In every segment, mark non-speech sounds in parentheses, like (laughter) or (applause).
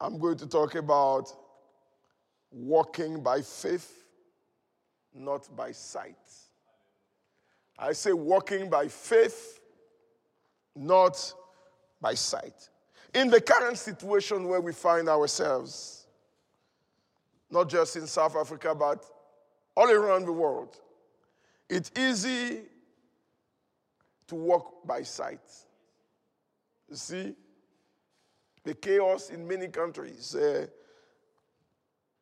I'm going to talk about walking by faith, not by sight. I say walking by faith, not by sight. In the current situation where we find ourselves, not just in South Africa, but all around the world, it's easy to walk by sight. You see, the chaos in many countries, uh,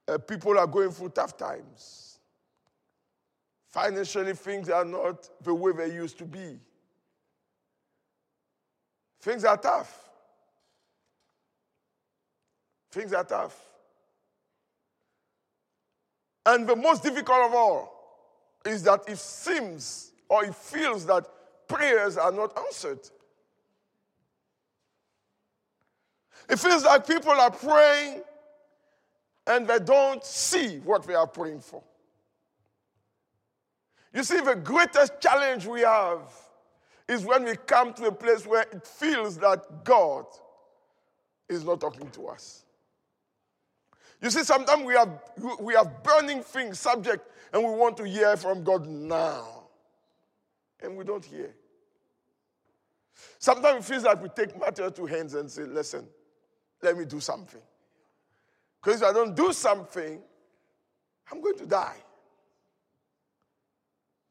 uh, people are going through tough times. Financially, things are not the way they used to be. Things are tough. Things are tough. And the most difficult of all is that it seems or it feels that prayers are not answered. It feels like people are praying and they don't see what they are praying for. You see, the greatest challenge we have is when we come to a place where it feels that God is not talking to us. You see, sometimes we have, we have burning things, subject, and we want to hear from God now. And we don't hear. Sometimes it feels like we take matters to hands and say, listen, let me do something. Because if I don't do something, I'm going to die.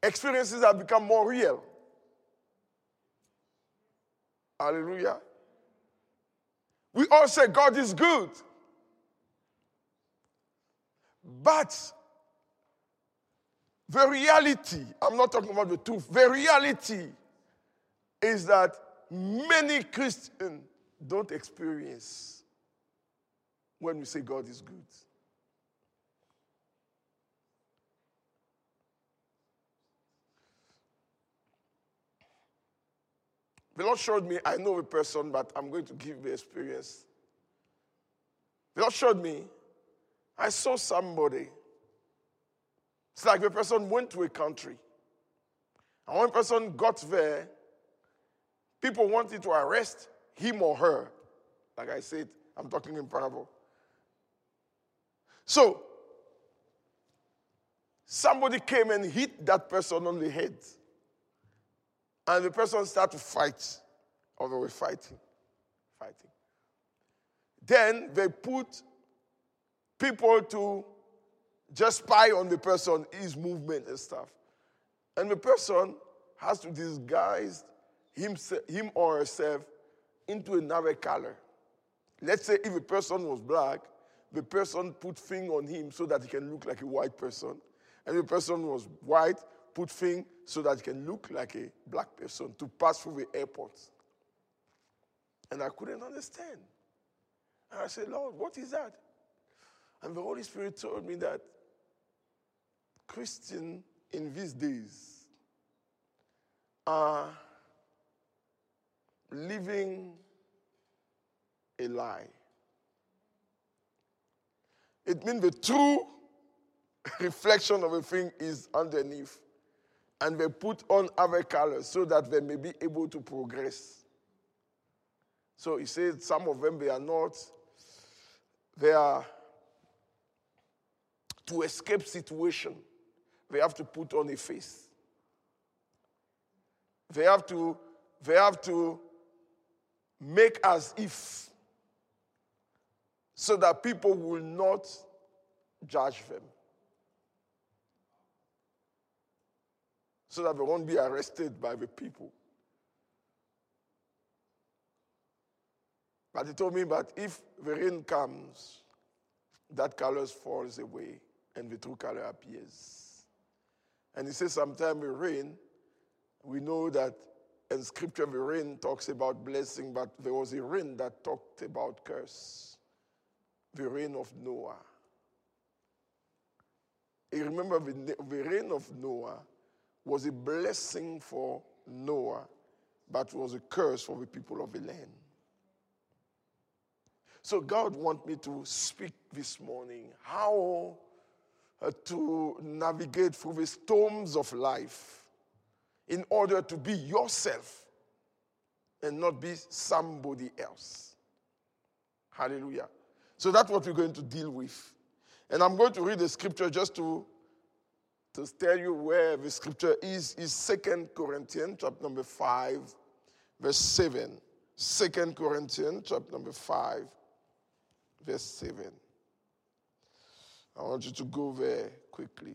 Experiences have become more real. Hallelujah. We all say God is good. But the reality, I'm not talking about the truth, the reality is that many Christians don't experience when we say God is good. The Lord showed me, I know a person, but I'm going to give the experience. The Lord showed me, I saw somebody. It's like the person went to a country. And one person got there, people wanted to arrest him or her. Like I said, I'm talking in parable. So, somebody came and hit that person on the head. And the person started to fight. Or they were fighting. Fighting. Then they put people to just spy on the person, his movement and stuff. And the person has to disguise himself, him or herself into another color. Let's say if a person was black, the person put thing on him so that he can look like a white person. And the person was white, put thing so that he can look like a black person to pass through the airport. And I couldn't understand. And I said, Lord, what is that? And the Holy Spirit told me that Christian in these days are living a lie. It means the true reflection of a thing is underneath. And they put on other colors so that they may be able to progress. So he said some of them they are not, they are to escape situation, they have to put on a face. They have to, they have to make as if so that people will not judge them. So that they won't be arrested by the people. But he told me, that if the rain comes, that color falls away and the true color appears. And he says, sometimes the rain, we know that in scripture the rain talks about blessing, but there was a rain that talked about curse. The rain of Noah. You remember the, rain of Noah was a blessing for Noah, but was a curse for the people of the land. So God wants me to speak this morning how uh, to navigate through the storms of life in order to be yourself and not be somebody else. Hallelujah. So that's what we're going to deal with. And I'm going to read the scripture just to, to tell you where the scripture is. Is Second Corinthians chapter number 5, verse 7. 2 Corinthians chapter number 5, verse 7. I want you to go there quickly.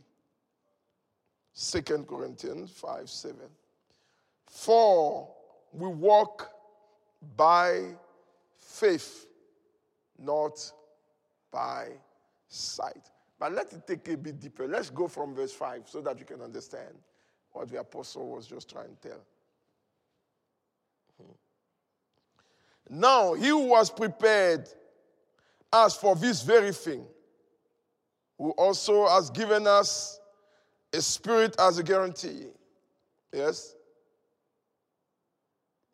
2 Corinthians 5 7. For we walk by faith, not by sight. But let it take a bit deeper. Let's go from verse 5 so that you can understand what the apostle was just trying to tell. Hmm. Now, he was prepared as for this very thing, who also has given us a spirit as a guarantee. Yes?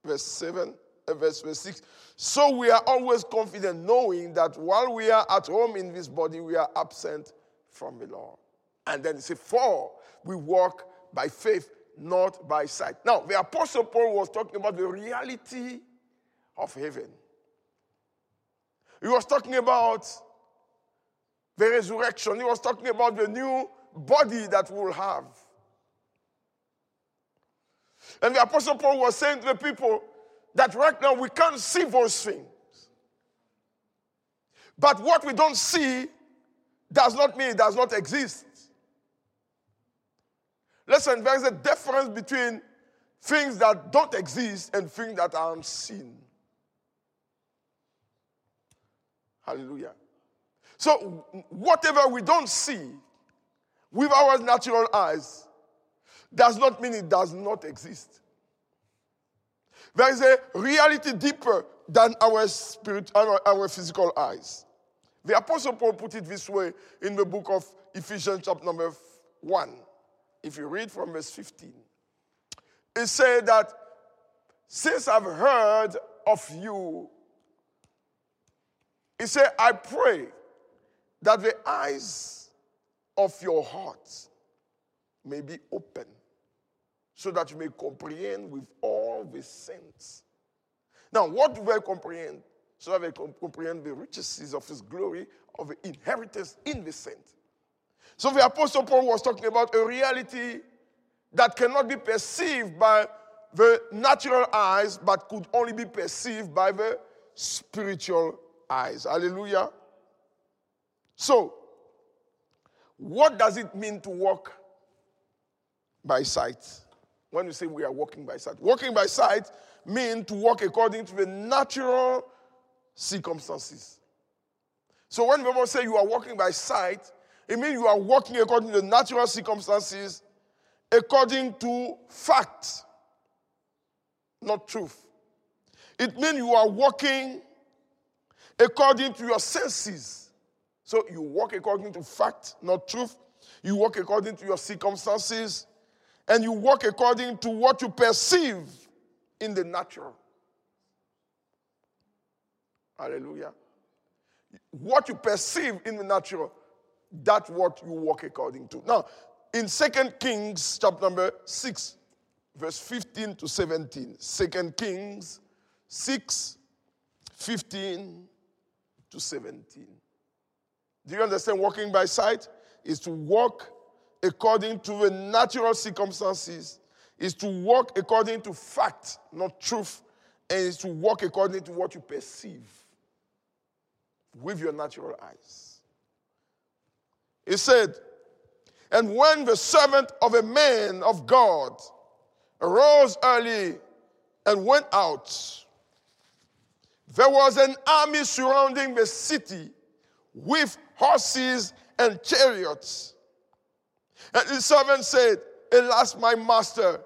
Verse 7, uh, verse, verse 6. So we are always confident, knowing that while we are at home in this body, we are absent from the Lord. And then it says, For we walk by faith, not by sight. Now, the Apostle Paul was talking about the reality of heaven. He was talking about the resurrection. He was talking about the new body that we'll have. And the Apostle Paul was saying to the people that right now we can't see those things. But what we don't see does not mean it does not exist. Listen, there's a difference between things that don't exist and things that are unseen. Hallelujah. So, whatever we don't see with our natural eyes does not mean it does not exist. There is a reality deeper than our spirit and our physical eyes. The Apostle Paul put it this way in the book of Ephesians, chapter number 1. If you read from verse 15, it said that since I've heard of you, he said, I pray that the eyes of your heart may be open so that you may comprehend with all the saints. Now, what do I comprehend? So that can comprehend the riches of his glory, of the inheritance in the saints. So the Apostle Paul was talking about a reality that cannot be perceived by the natural eyes, but could only be perceived by the spiritual eyes. Hallelujah. So, what does it mean to walk by sight? When we say we are walking by sight, walking by sight means to walk according to the natural circumstances. So when people say you are walking by sight, it means you are walking according to the natural circumstances, according to fact, not truth. It means you are walking according to your senses so you walk according to fact, not truth. You walk according to your circumstances. And you walk according to what you perceive in the natural. Hallelujah. What you perceive in the natural, that's what you walk according to. Now, in Second Kings, chapter number 6, verse 15 to 17. 2 Kings 6, 15 to 17. Do you understand? Walking by sight is to walk according to the natural circumstances, is to walk according to fact, not truth, and is to walk according to what you perceive with your natural eyes. He said, And when the servant of a man of God arose early and went out, there was an army surrounding the city with horses and chariots. And the servant said, Alas, my master,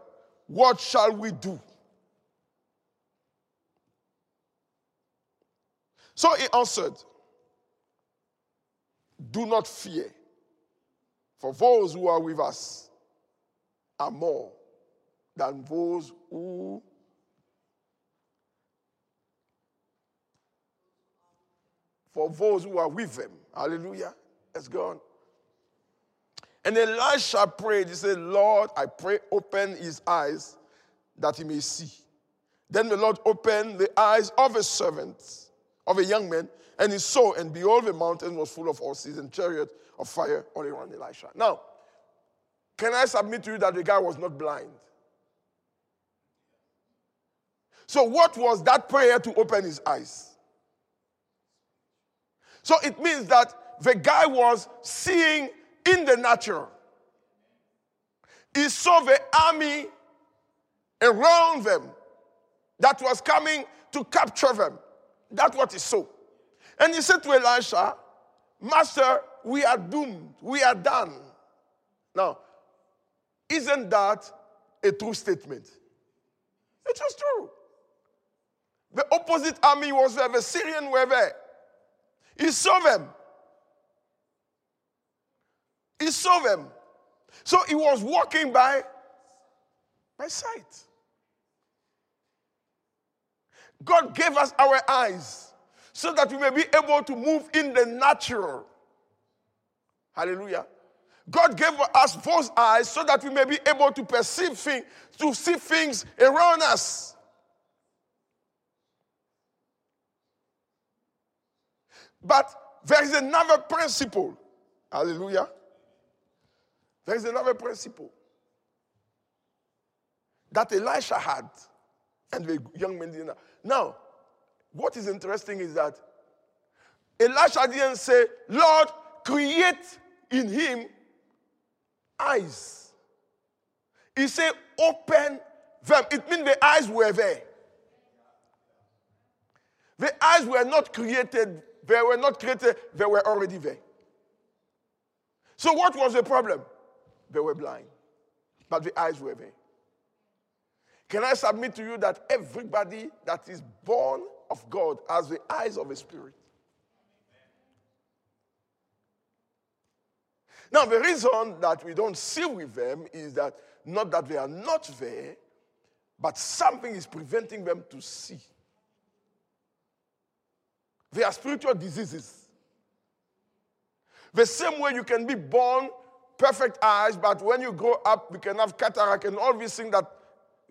what shall we do? So he answered, Do not fear, for those who are with us are more than those who for those who are with them. Hallelujah. Let's go on. And Elisha prayed. He said, Lord, I pray, open his eyes that he may see. Then the Lord opened the eyes of a servant of a young man, and he saw, and behold, the mountain was full of horses and chariots of fire all around Elisha. Now, can I submit to you that the guy was not blind? So, what was that prayer to open his eyes? So, it means that the guy was seeing in the natural. He saw the army around them that was coming to capture them. That's what he saw. And he said to Elisha, Master, we are doomed. We are done. Now, isn't that a true statement? It was true. The opposite army was there, the Syrian were there. He saw them. He saw them. So he was walking by by sight. God gave us our eyes so that we may be able to move in the natural. Hallelujah. God gave us those eyes so that we may be able to perceive things, to see things around us. But there is another principle. Hallelujah. There is another principle that Elisha had and the young men didn't. Now, what is interesting is that Elisha didn't say, Lord, create in him eyes. He said, open them. It means the eyes were there. The eyes were not created, they were not created, they were already there. So, what was the problem? They were blind, but the eyes were there. Can I submit to you that everybody that is born of God has the eyes of a spirit? Now, the reason that we don't see with them is that not that they are not there, but something is preventing them to see. They are spiritual diseases. The same way you can be born perfect eyes, but when you grow up, you can have cataract and all these things that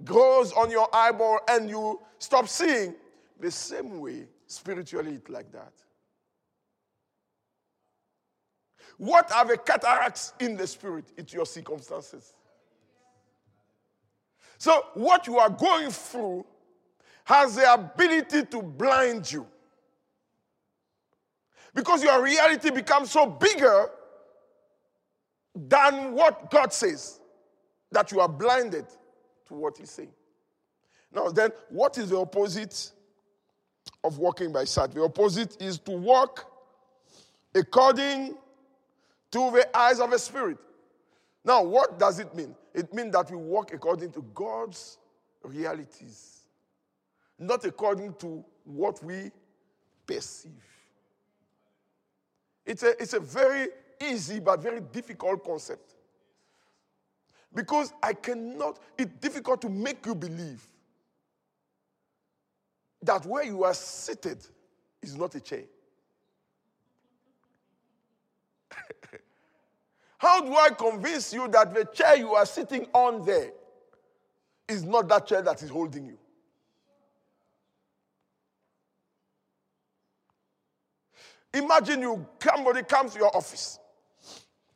grows on your eyeball and you stop seeing. The same way, spiritually, it's like that. What are the cataracts in the spirit? It's your circumstances. So, what you are going through has the ability to blind you. Because your reality becomes so bigger than what God says that you are blinded to what He's saying. Now, then, what is the opposite of walking by sight? The opposite is to walk according to the eyes of the Spirit. Now, what does it mean? It means that we walk according to God's realities, not according to what we perceive. It's a, it's a very easy but very difficult concept. Because I cannot, it's difficult to make you believe that where you are seated is not a chair. (laughs) How do I convince you that the chair you are sitting on there is not that chair that is holding you? Imagine you somebody comes to your office.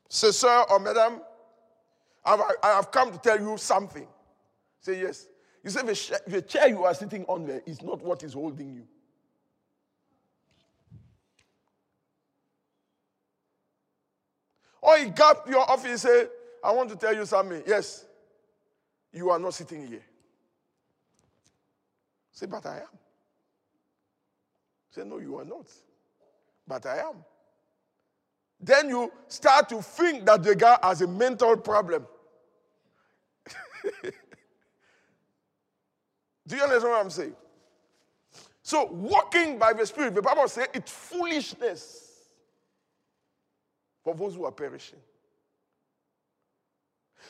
Say, sir or madam, I have I have come to tell you something. Say yes. You say the, the chair you are sitting on there is not what is holding you. Or he got your office and say, I want to tell you something. Yes, you are not sitting here. Say, but I am. Say, no, you are not. But I am. Then you start to think that the guy has a mental problem. (laughs) Do you understand what I'm saying? So, walking by the Spirit, the Bible says it's foolishness for those who are perishing.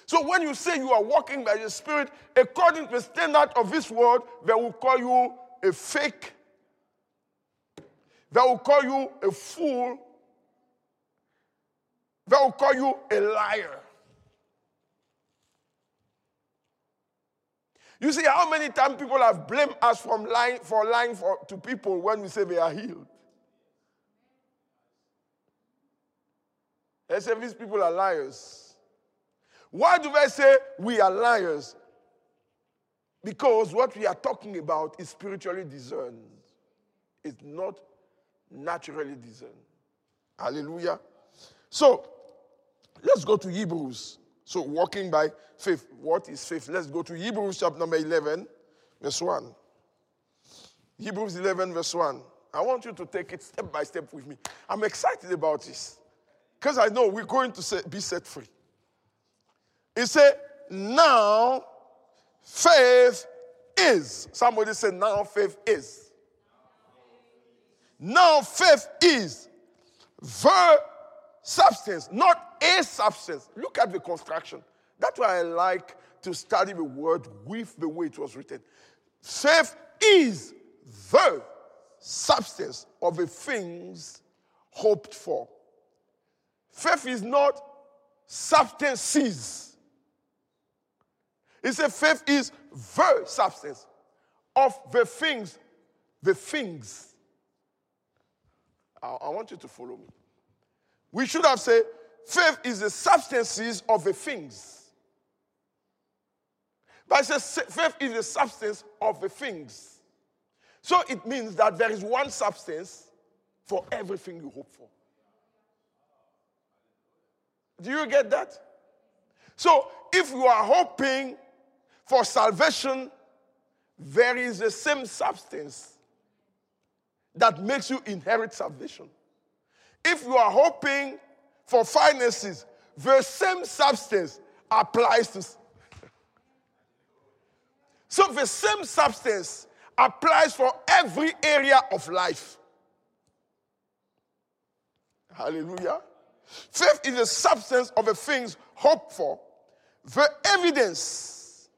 So when you say you are walking by the Spirit, according to the standard of this world, they will call you a fake. They will call you a fool. They will call you a liar. You see how many times people have blamed us from lying, for lying for, to people when we say they are healed. They say these people are liars. Why do they say we are liars? Because what we are talking about is spiritually discerned. It's not naturally discerned. Hallelujah. So, let's go to Hebrews. So, walking by faith. What is faith? Let's go to Hebrews chapter number 11, verse 1. Hebrews 11, verse 1. I want you to take it step by step with me. I'm excited about this because I know we're going to be set free. He said, Now faith is. Somebody said, Now faith is. Now faith is the substance, not a substance. Look at the construction. That's why I like to study the word with the way it was written. Faith is the substance of the things hoped for. Faith is not substances. He said faith is the substance of the things, the things. I, I want you to follow me. We should have said faith is the substances of the things. But it says faith is the substance of the things. So it means that there is one substance for everything you hope for. Do you get that? So if you are hoping for salvation, there is the same substance that makes you inherit salvation. If you are hoping for finances, the same substance applies to. so the same substance applies for every area of life. Hallelujah. Faith is the substance of the things hoped for, the evidence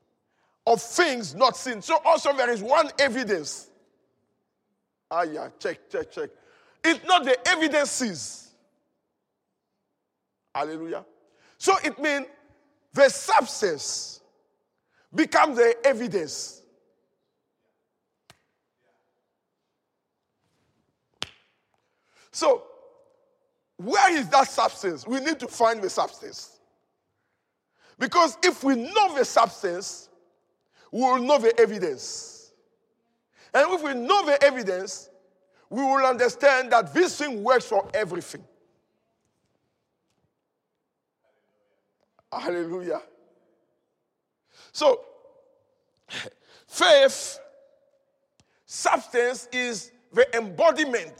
of things not seen. So also there is one evidence. Ah, yeah, check, check, check. It's not the evidences. Hallelujah. So it means the substance becomes the evidence. So where is that substance? We need to find the substance. Because if we know the substance, we will know the evidence. And if we know the evidence, we will understand that this thing works for everything. Hallelujah. So, (laughs) faith, substance is the embodiment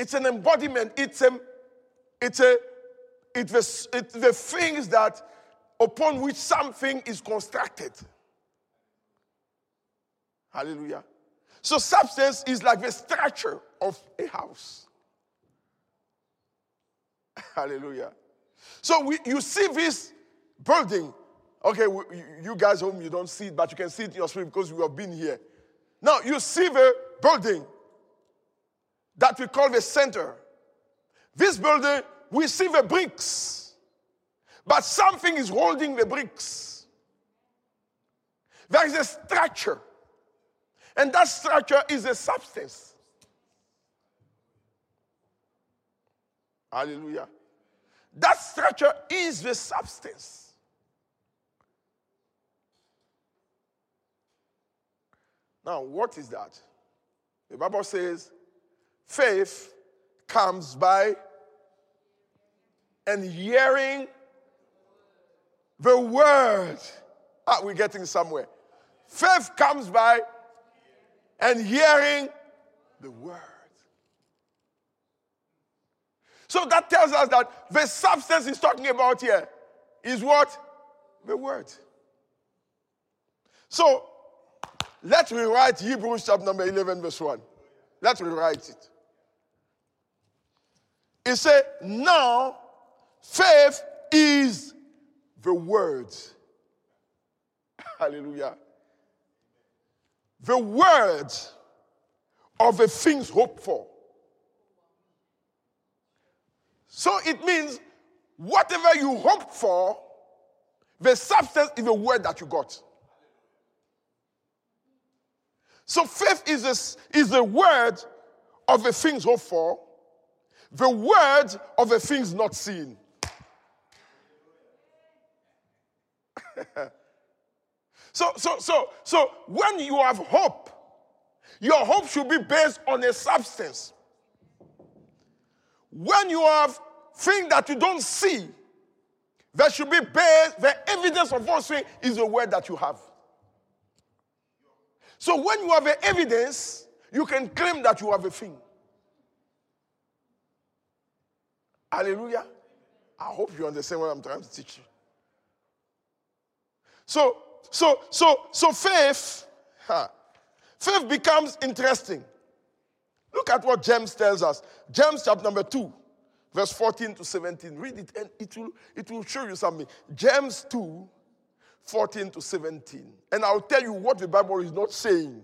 it's an embodiment. It's a, it's a, it's the, it's the things that upon which something is constructed. Hallelujah. So substance is like the structure of a house. (laughs) Hallelujah. So we, you see this building. Okay, we, you guys home, you don't see it, but you can see it in your spirit because you have been here. Now you see the building that we call the center. This building, we see the bricks, but something is holding the bricks. There is a structure, and that structure is a substance. Hallelujah. That structure is the substance. Now, what is that? The Bible says, Faith comes by and hearing the word. Ah, we're getting somewhere. Faith comes by and hearing the word. So that tells us that the substance he's talking about here is what? The word. So let's rewrite Hebrews chapter number 11, verse 1. Let's rewrite it. It said, Now faith is the word. (laughs) Hallelujah. The word of the things hoped for. So it means whatever you hope for, The substance is the word that you got. So faith is a, is the word of the things hoped for, the word of the things not seen. (laughs) so, so, so, so when you have hope, your hope should be based on a substance. When you have things that you don't see, there should be based, the evidence of what is the word that you have. So when you have the evidence, you can claim that you have a thing. Hallelujah. I hope you understand what I'm trying to teach you. So, so, so, so faith, huh, faith becomes interesting. Look at what James tells us. James chapter number 2, verse 14 to 17. Read it and it will, it will show you something. James 2, 14 to 17. And I'll tell you what the Bible is not saying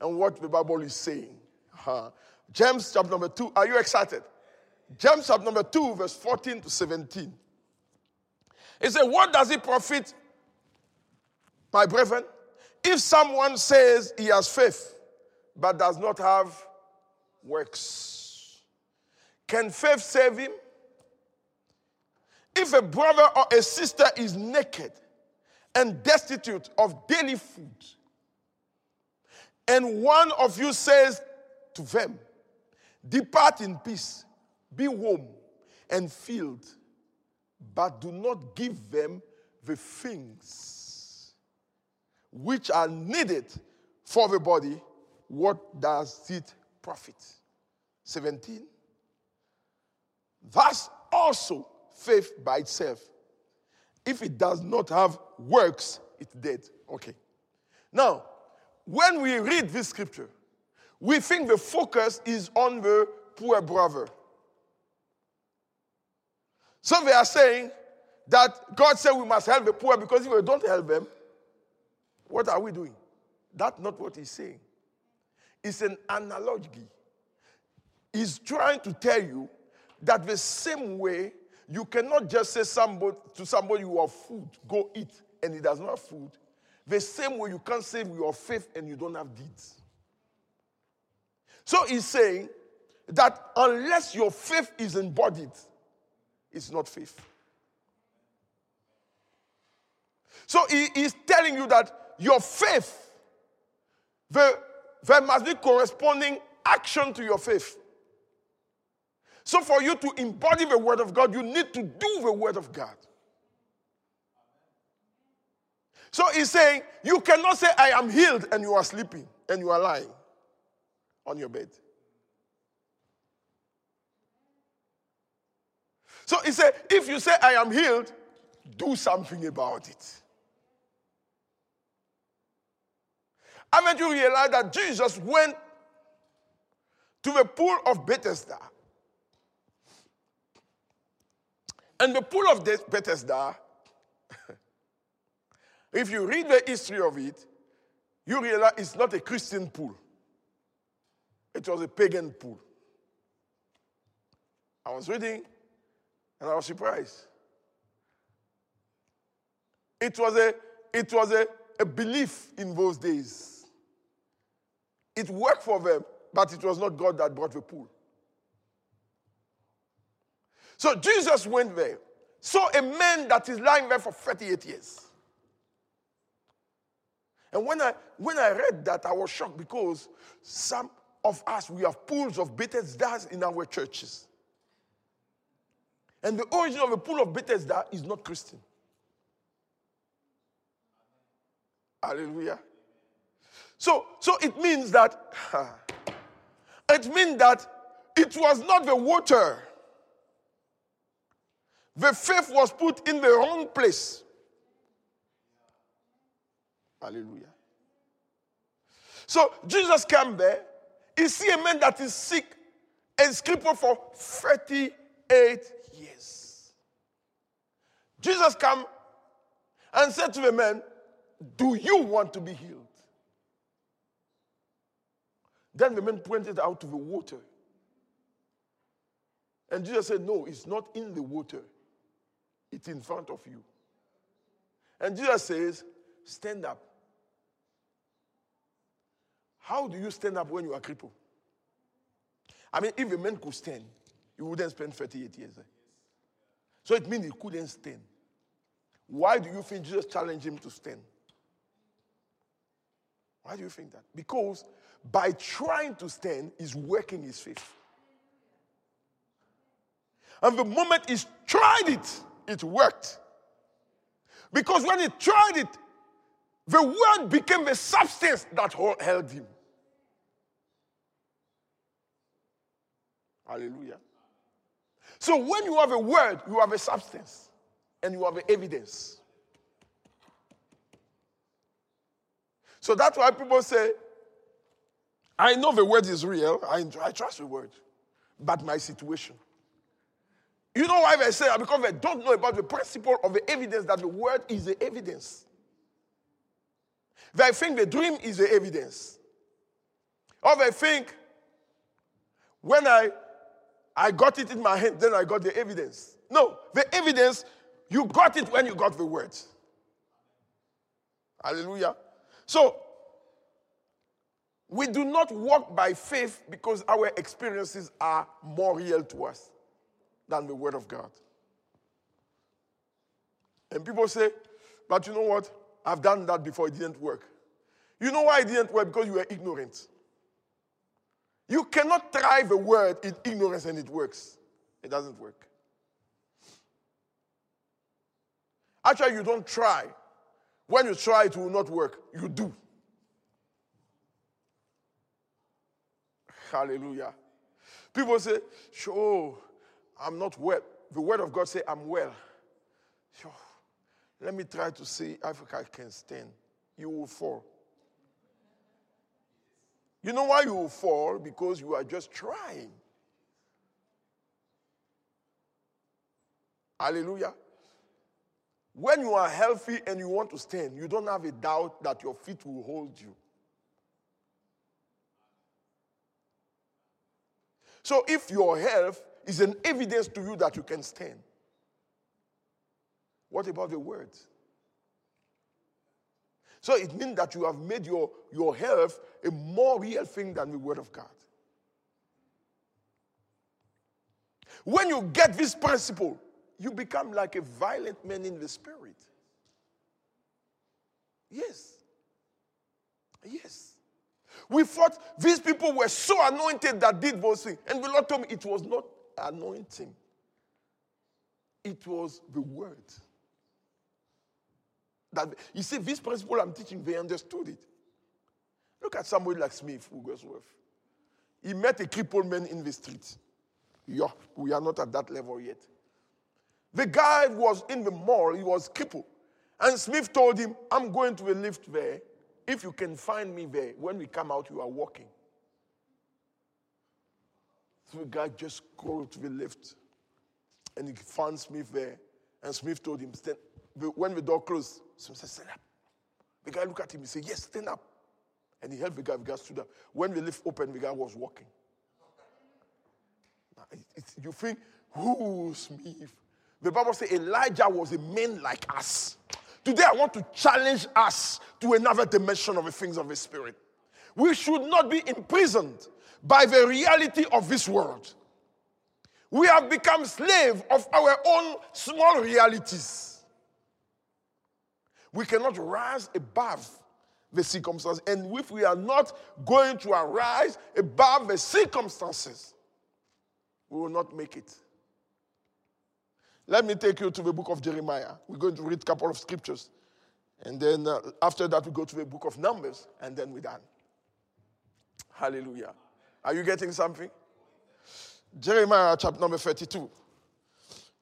and what the Bible is saying. Uh-huh. James chapter number 2. Are you excited? James chapter number 2, verse 14 to 17. He said, What does it profit, my brethren, if someone says he has faith but does not have works? Can faith save him? If a brother or a sister is naked and destitute of daily food, and one of you says to them, Depart in peace, be warm and filled, but do not give them the things which are needed for the body, what does it profit? 17. Thus also faith by itself if it does not have works, it's dead. Okay. Now, when we read this scripture, we think the focus is on the poor brother. So they are saying that God said we must help the poor because if we don't help them, what are we doing? That's not what he's saying. It's an analogy. He's trying to tell you that the same way you cannot just say somebody, to somebody you have food, go eat, and he does not have food. The same way you can't save your faith and you don't have deeds. So he's saying that unless your faith is embodied, it's not faith. So he is telling you that your faith, there, there must be corresponding action to your faith. So, for you to embody the Word of God, you need to do the Word of God. So, he's saying, you cannot say, I am healed, and you are sleeping and you are lying on your bed. So, he said, if you say, I am healed, do something about it. Haven't you realized that Jesus went to the pool of Bethesda And the pool of Bethesda, (laughs) if you read the history of it, you realize it's not a Christian pool. It was a pagan pool. I was reading and I was surprised. It was a, it was a, a belief in those days. It worked for them, but it was not God that brought the pool. So Jesus went there, saw a man that is lying there for 38 years. And when I, when I read that, I was shocked because some of us, we have pools of Bethesda in our churches. And the origin of a pool of Bethesda is not Christian. Hallelujah. So, so it means that (sighs) it means that it was not the water the faith was put in the wrong place. Hallelujah. So Jesus came there. He see a man that is sick and crippled for 38 years. Jesus came and said to the man, Do you want to be healed? Then the man pointed out to the water. And Jesus said, No, it's not in the water. It's in front of you. And Jesus says, Stand up. How do you stand up when you are crippled? I mean, if a man could stand, he wouldn't spend 38 years. So it means he couldn't stand. Why do you think Jesus challenged him to stand? Why do you think that? Because by trying to stand, he's working his faith. And the moment he tried it, it worked. Because when he tried it, the word became the substance that held him. Hallelujah. So when you have a word, you have a substance and you have evidence. So that's why people say, I know the word is real, I, I trust the word, but my situation. You know why they say that? Because they don't know about the principle of the evidence that the word is the evidence. They think the dream is the evidence. Or they think when I I got it in my hand, then I got the evidence. No, the evidence, you got it when you got the word. Hallelujah. So, we do not walk by faith because our experiences are more real to us than the Word of God. And people say, but you know what? I've done that before, it didn't work. You know why it didn't work? Because you were ignorant. You cannot try the word in ignorance and it works. It doesn't work. Actually, you don't try. When you try, it will not work. You do. Hallelujah. People say, sure, I'm not well. The word of God say I'm well. Sure. Let me try to see if I can stand. You will fall. You know why you will fall? Because you are just trying. Hallelujah. When you are healthy and you want to stand, you don't have a doubt that your feet will hold you. So if your health is an evidence to you that you can stand, what about the words? So it means that you have made your, your health a more real thing than the Word of God. When you get this principle, you become like a violent man in the spirit. Yes. Yes. We thought these people were so anointed that did those things. And the Lord told me it was not anointing, it was the word. That you see, this principle I'm teaching, they understood it. Look at somebody like Smith Wigglesworth. He met a crippled man in the street. Yeah, we are not at that level yet. The guy was in the mall, he was crippled. And Smith told him, I'm going to a lift there. If you can find me there, when we come out, you are walking. So the guy just called to the lift and he found Smith there. And Smith told him, stand. when the door closed, Smith said, Stand up. The guy looked at him and said, Yes, stand up. And he helped the guy, the guy stood up. When the lift opened, the guy was walking. you think, who Smith? The Bible says Elijah was a man like us. Today, I want to challenge us to another dimension of the things of the Spirit. We should not be imprisoned by the reality of this world. We have become slaves of our own small realities. We cannot rise above the circumstances. And if we are not going to arise above the circumstances, we will not make it. Let me take you to the book of Jeremiah. We're going to read a couple of scriptures. And then uh, after that, we go to the book of Numbers, and then we're done. Hallelujah. Are you getting something? Jeremiah chapter number 32.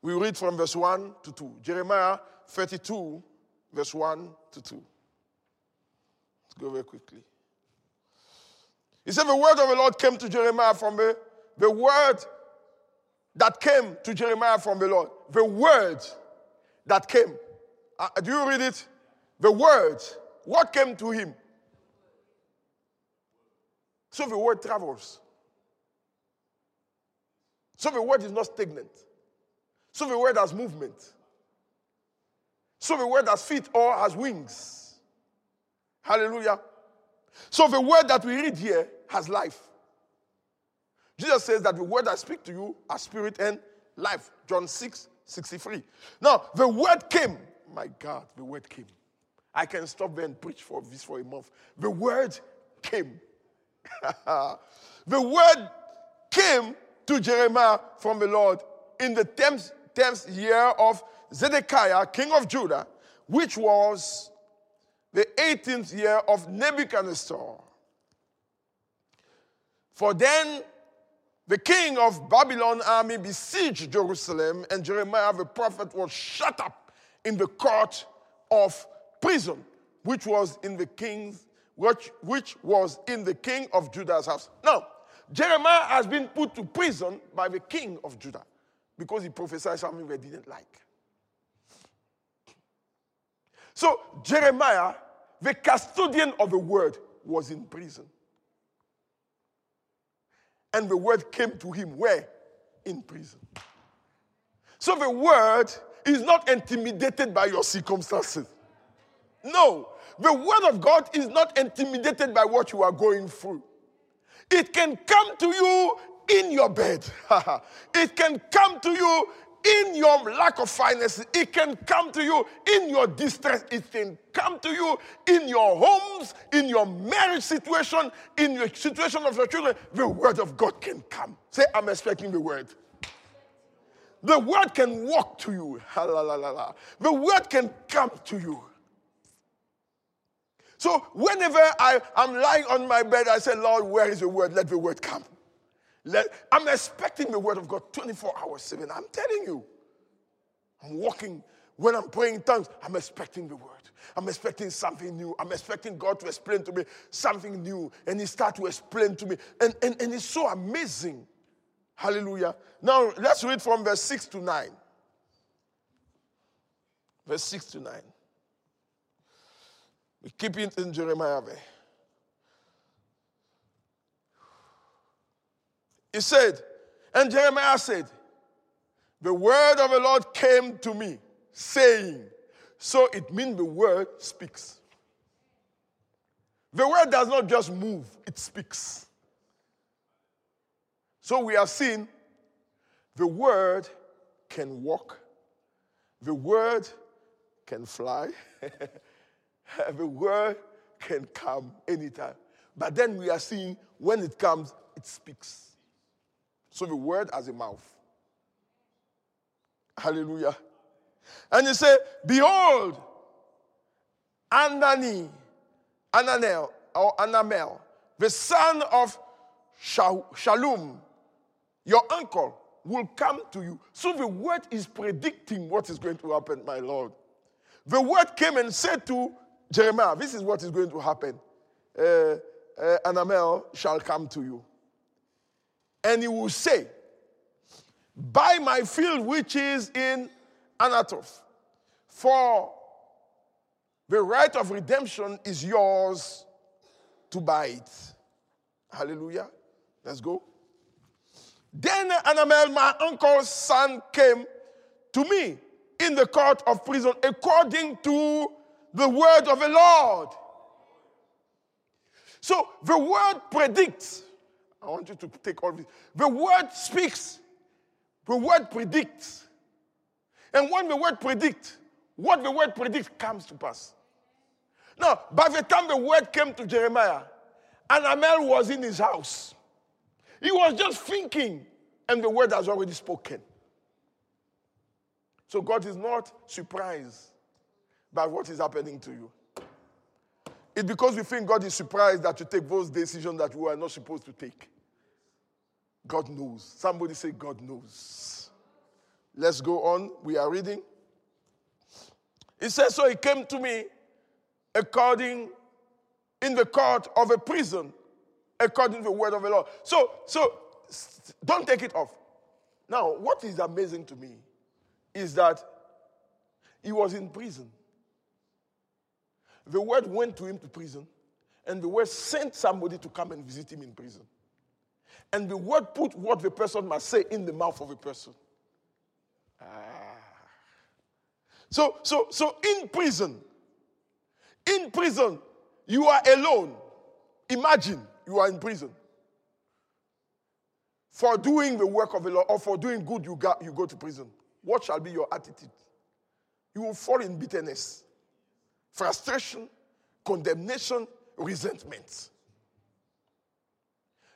We read from verse 1 to 2. Jeremiah 32, verse 1 to 2 Let's go very quickly. He said, The word of the Lord came to Jeremiah from the, the word that came to Jeremiah from the Lord. The word that came. Uh, do you read it? The word. What came to him? So the word travels. So the word is not stagnant. So the word has movement. So the word has feet or has wings. Hallelujah. So the word that we read here has life. Jesus says that the word I speak to you are spirit and life. John 6, 63. Now, the word came. My God, the word came. I can stop there and preach for this for a month. The word came. (laughs) the word came to Jeremiah from the Lord in the 10th, 10th year of Zedekiah, king of Judah, which was the 18th year of Nebuchadnezzar. For then the king of Babylon army besieged Jerusalem, and Jeremiah the prophet was shut up in the court of prison, which was in the king's which, which was in the king of Judah's house. Now, Jeremiah has been put to prison by the king of Judah because he prophesied something they didn't like. So, Jeremiah, the custodian of the word, was in prison. And the word came to him where? In prison. So, the word is not intimidated by your circumstances. No, the word of God is not intimidated by what you are going through. It can come to you in your bed. (laughs) it can come to you in your lack of finances. It can come to you in your distress. It can come to you in your homes, in your marriage situation, in your situation of your children. The word of God can come. Say, I'm expecting the word. The word can walk to you. The word can come to you. So whenever I, am lying on my bed, I say, Lord, where is the word? Let the word come. Let, I'm expecting the word of God 24 hours, 7. I'm telling you. I'm walking. When I'm praying in tongues, I'm expecting the word. I'm expecting something new. I'm expecting God to explain to me something new. And He start to explain to me. And, and, and it's so amazing. Hallelujah. Now, let's read from verse 6 to 9. Verse 6 to 9. We keep it in Jeremiah there. He said, and Jeremiah said, The word of the Lord came to me, saying, So it means the word speaks. The word does not just move, it speaks. So we have seen the word can walk, the word can fly. (laughs) the word can come anytime. But then we are seeing when it comes, it speaks. So the word has a mouth. Hallelujah. And you say, Behold, Anani, Ananel, or Anamel, the son of Shallum, your uncle, will come to you. So the word is predicting what is going to happen, my Lord. The word came and said to Jeremiah, this is what is going to happen. Uh, uh, Anamel shall come to you. And he will say, Buy my field which is in Anathoth, for the right of redemption is yours to buy it. Hallelujah. Let's go. Then Anamel, my uncle's son, came to me in the court of prison according to the word of the Lord. So the word predicts. I want you to take all this. The word speaks. The word predicts. And when the word predicts, what the word predicts comes to pass. Now, by the time the word came to Jeremiah, Anamel was in his house. He was just thinking, and the word has already spoken. So God is not surprised by what is happening to you. It's because we think God is surprised that you take those decisions that you are not supposed to take. God knows. Somebody say, God knows. Let's go on. We are reading. It says, So he came to me according in the court of a prison, according to the word of the Lord. So, so don't take it off. Now, what is amazing to me is that he was in prison. The word went to him to prison, and the word sent somebody to come and visit him in prison. And the word put what the person must say in the mouth of a person. Ah. So, so, so in prison, in prison, you are alone. Imagine you are in prison. For doing the work of the Lord or for doing good, you go, you go to prison. What shall be your attitude? You will fall in bitterness, frustration, condemnation, resentment.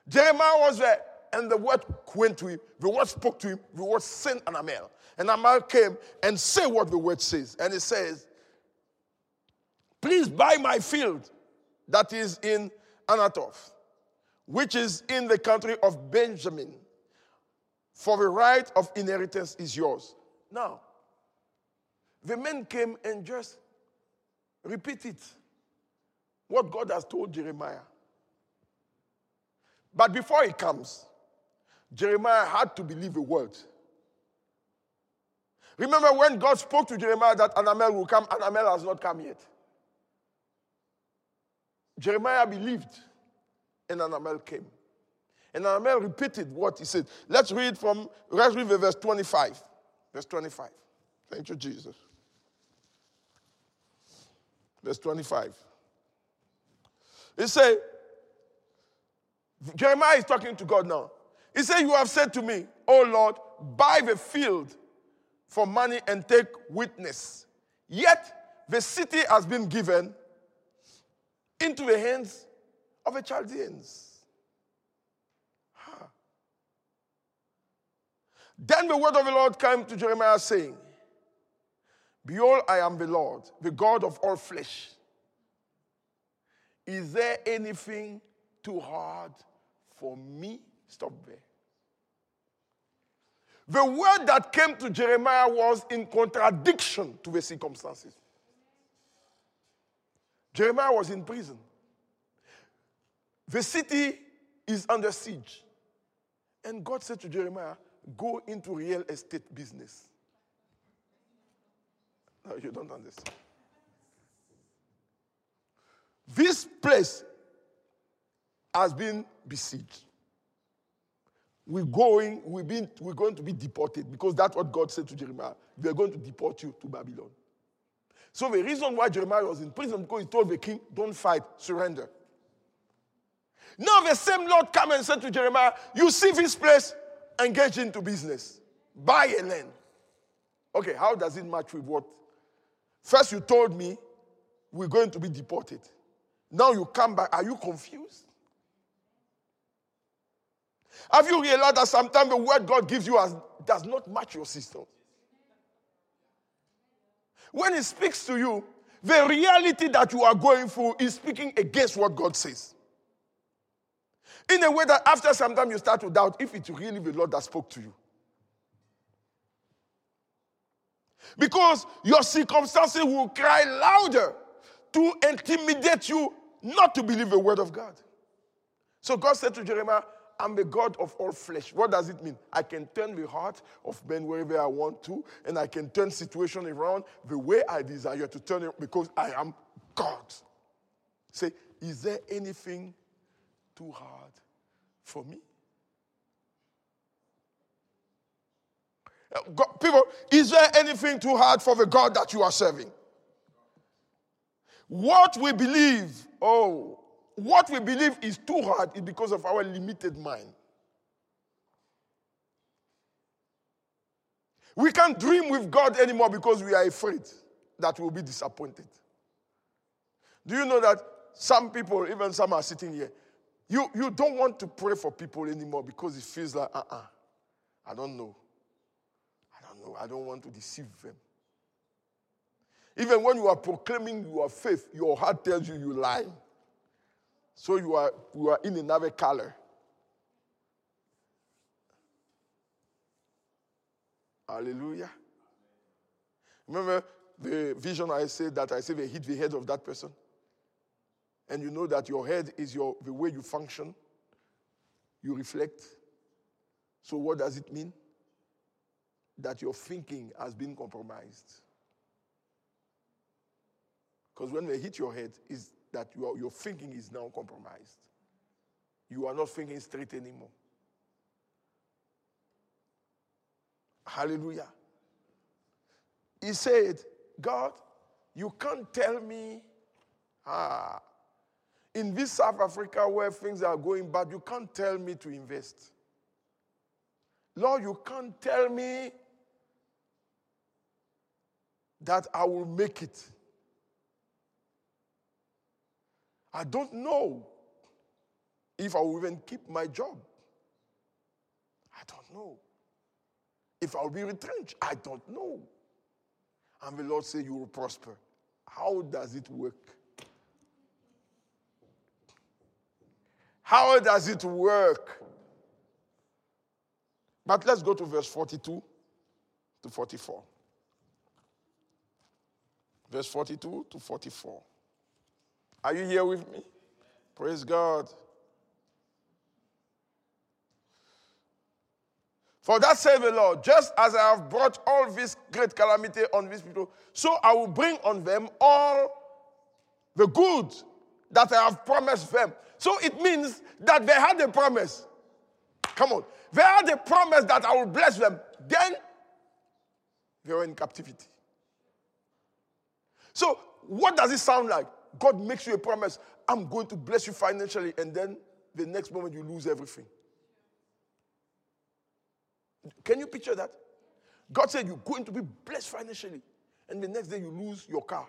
Jeremiah was there, and the word went to him. The word spoke to him. The word sent Anamel. And Anamel came and said what the word says. And it says, Please buy my field that is in Anathoth, which is in the country of Benjamin, for the right of inheritance is yours. Now, the men came and just repeated what God has told Jeremiah. But before he comes, Jeremiah had to believe a word. Remember when God spoke to Jeremiah that Anamel will come, Anamel has not come yet. Jeremiah believed, and Anamel came. And Anamel repeated what he said. Let's read from, let's read verse 25. Verse 25. Thank you, Jesus. Verse 25. He said, Jeremiah is talking to God now. He said, You have said to me, Oh Lord, buy the field for money and take witness. Yet the city has been given into the hands of the Chaldeans. Huh. Then the word of the Lord came to Jeremiah, saying, Behold, I am the Lord, the God of all flesh. Is there anything too hard for me? Stop there. The word that came to Jeremiah was in contradiction to the circumstances. Jeremiah was in prison. The city is under siege. And God said to Jeremiah, Go into real estate business. No, you don't understand. This place has been besieged. We're going, we've been, we're going to be deported because that's what God said to Jeremiah. We're going to deport you to Babylon. So the reason why Jeremiah was in prison because he told the king, "Don't fight, surrender." Now the same Lord come and said to Jeremiah, "You see this place, engage into business, buy a land." Okay, how does it match with what? First you told me we're going to be deported. Now you come back. Are you confused? Have you realized that sometimes the word God gives you has, does not match your system? When He speaks to you, the reality that you are going through is speaking against what God says. In a way that after some time you start to doubt if it's really the Lord that spoke to you. Because your circumstances will cry louder to intimidate you not to believe the word of God. So God said to Jeremiah, I'm the God of all flesh. What does it mean? I can turn the heart of men wherever I want to, and I can turn situation around the way I desire to turn it because I am God. Say, is there anything too hard for me? Uh, God, people, is there anything too hard for the God that you are serving? What we believe, oh, what we believe is too hard is because of our limited mind. We can't dream with God anymore because we are afraid that we'll be disappointed. Do you know that some people, even some are sitting here, you, you don't want to pray for people anymore because it feels like, uh uh-uh, uh I don't know. I don't know. I don't want to deceive them. Even when you are proclaiming your faith, your heart tells you you lie. So you are, you are in another color. Hallelujah. Remember the vision I said that I said they hit the head of that person? And you know that your head is your, the way you function, you reflect. So, what does it mean? That your thinking has been compromised. Because when they hit your head, is that your, your thinking is now compromised. You are not thinking straight anymore. Hallelujah. He said, God, you can't tell me, ah, in this South Africa where things are going bad, you can't tell me to invest. Lord, you can't tell me that I will make it. I don't know if I will even keep my job. I don't know. If I'll be retrenched, I don't know. And the Lord said, You will prosper. How does it work? How does it work? But let's go to verse 42 to 44. Verse 42 to 44. Are you here with me? Praise God. For that said the Lord, just as I have brought all this great calamity on these people, so I will bring on them all the good that I have promised them. So it means that they had a promise. Come on. They had a promise that I will bless them. Then they were in captivity. So, what does it sound like? God makes you a promise I'm going to bless you financially, and then the next moment you lose everything. Can you picture that? God said you're going to be blessed financially, and the next day you lose your car.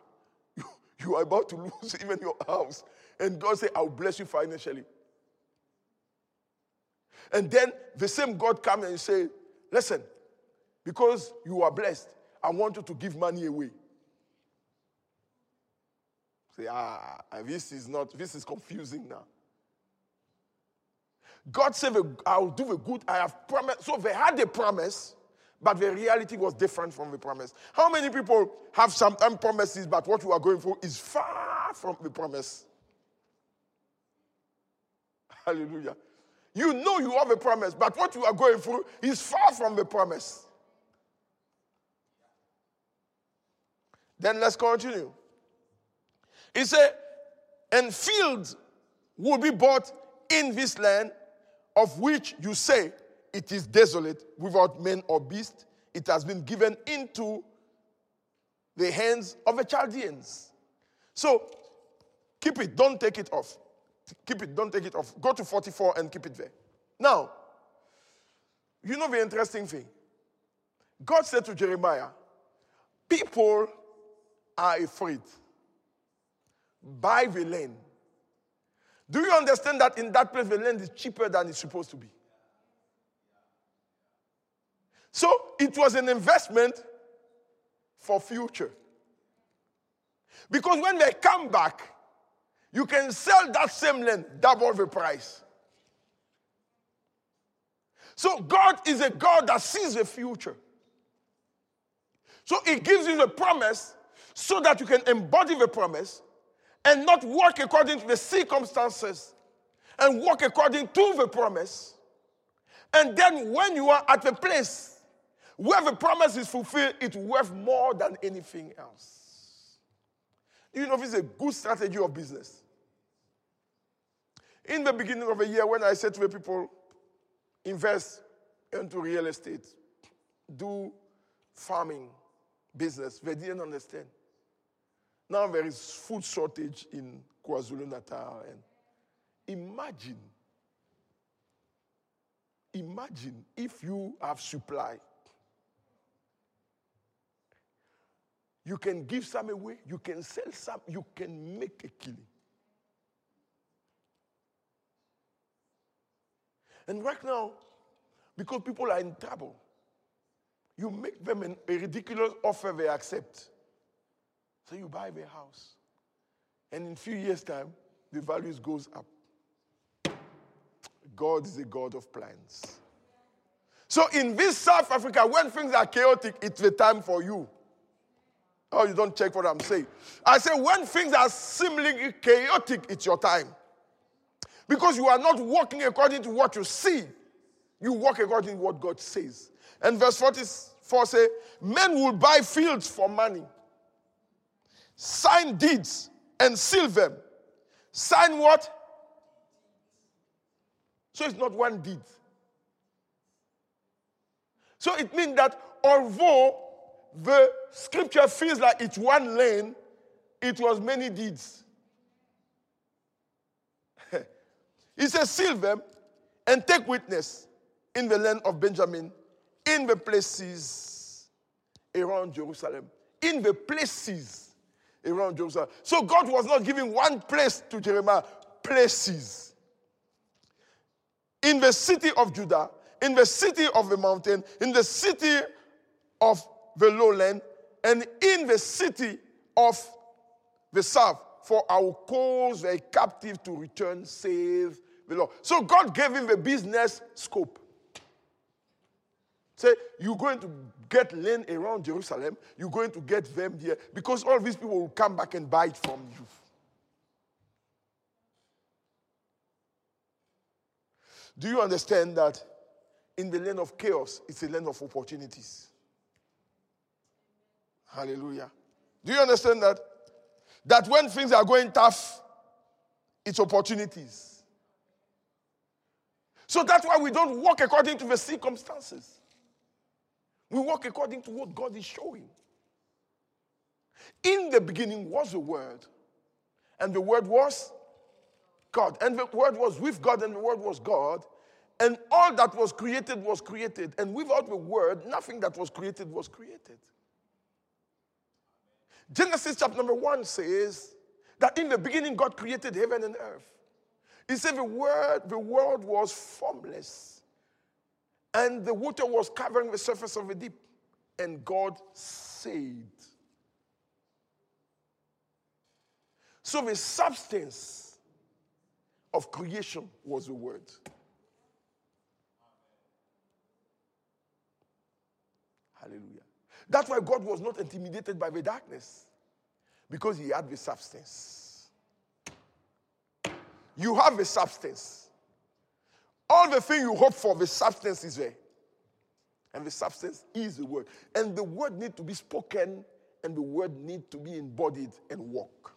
(laughs) You, you are about to (laughs) lose even your house. And God said, I'll bless you financially. And then the same God come and say, Listen, because you are blessed, I want you to give money away. Say, ah, this is not, this is confusing now. God said, I'll do the good I have promised. So they had a promise, but the reality was different from the promise. How many people have sometimes promises, but what you are going for is far from the promise? (laughs) Hallelujah. You know you have a promise, but what you are going through is far from the promise. Then let's continue. He said, and fields will be bought in this land of which you say it is desolate without men or beast. It has been given into the hands of the Chaldeans. So keep it, don't take it off. Keep it, don't take it off. Go to 44 and keep it there. Now, you know the interesting thing? God said to Jeremiah, People are afraid. Buy the land. Do you understand that in that place the land is cheaper than it's supposed to be? So it was an investment for future. Because when they come back, you can sell that same land double the price. So God is a God that sees the future. So He gives you the promise so that you can embody the promise and not work according to the circumstances and work according to the promise. And then when you are at the place where the promise is fulfilled, it's worth more than anything else. You know, this is a good strategy of business. In the beginning of the year, when I said to the people, invest into real estate, do farming business, they didn't understand. Now there is food shortage in KwaZulu Natal. And imagine, imagine if you have supply. You can give some away, you can sell some, you can make a killing. And right now, because people are in trouble, you make them a ridiculous offer they accept. So you buy the house. And in a few years' time, the values goes up. God is a God of plans. So in this South Africa, when things are chaotic, it's the time for you. Oh, you don't check what I'm saying. I say when things are seemingly chaotic, it's your time. Because you are not walking according to what you see. You walk according to what God says. And verse 44 say, men will buy fields for money sign deeds and seal them. Sign what? So it's not one deed. So it means that although the scripture feels like it's one lane, it was many deeds. (laughs) he says, Seal them and take witness in the land of Benjamin, in the places around Jerusalem. In the places around Jerusalem. Uh, so God was not giving one place to Jeremiah, places. In the city of Judah, in the city of the mountain, in the city of the lowland, and in the city of the south, for our cause a captive to return, save the Lord. So God gave him the business scope. Say, you're going to get land around Jerusalem, you're going to get them there, because all these people will come back and buy it from you. Do you understand that in the land of chaos, it's a land of opportunities? Hallelujah. Do you understand that? That when things are going tough, it's opportunities. So that's why we don't walk according to the circumstances. We walk according to what God is showing. In the beginning was the Word, and the Word was God, and the Word was with God, and the Word was God, and all that was created was created, and without the Word, nothing that was created was created. Genesis chapter number one says that in the beginning God created heaven and earth. He said the word, the world was formless, and the water was covering the surface of the deep, and God said. So the substance of creation was the word. Hallelujah. That's why God was not intimidated by the darkness, because he had the substance. You have a substance. All the thing you hope for, the substance is there. And the substance is the word. And the word need to be spoken, and the word need to be embodied and walk.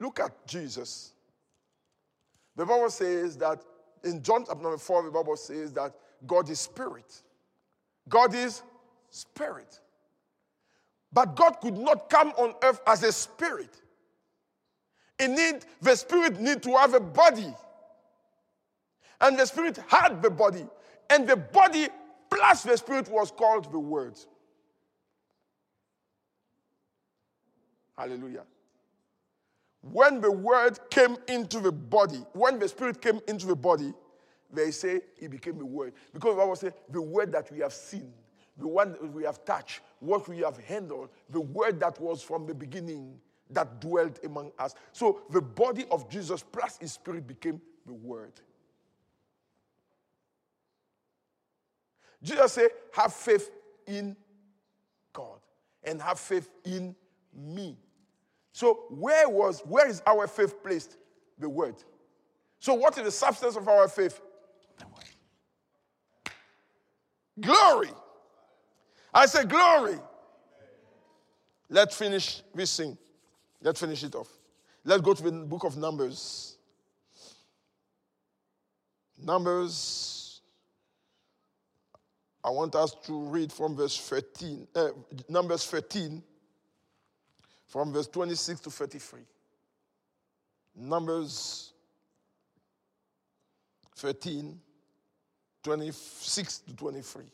Look at Jesus. The Bible says that in John chapter number 4, the Bible says that God is spirit. God is spirit. But God could not come on earth as a spirit. It need, the spirit need to have a body. And the spirit had the body. And the body plus the spirit was called the word. Hallelujah. When the word came into the body, when the spirit came into the body, they say it became the word. Because the Bible says the word that we have seen, the one that we have touched, what we have handled, the word that was from the beginning that dwelt among us. So the body of Jesus plus his spirit became the word. Jesus said, have faith in God and have faith in me. So where was where is our faith placed? The word. So what is the substance of our faith? Glory. I say glory. Let's finish this thing. Let's finish it off. Let's go to the book of Numbers. Numbers. I want us to read from verse 13, uh, Numbers 13, from verse 26 to 33. Numbers 13, 26 to 23.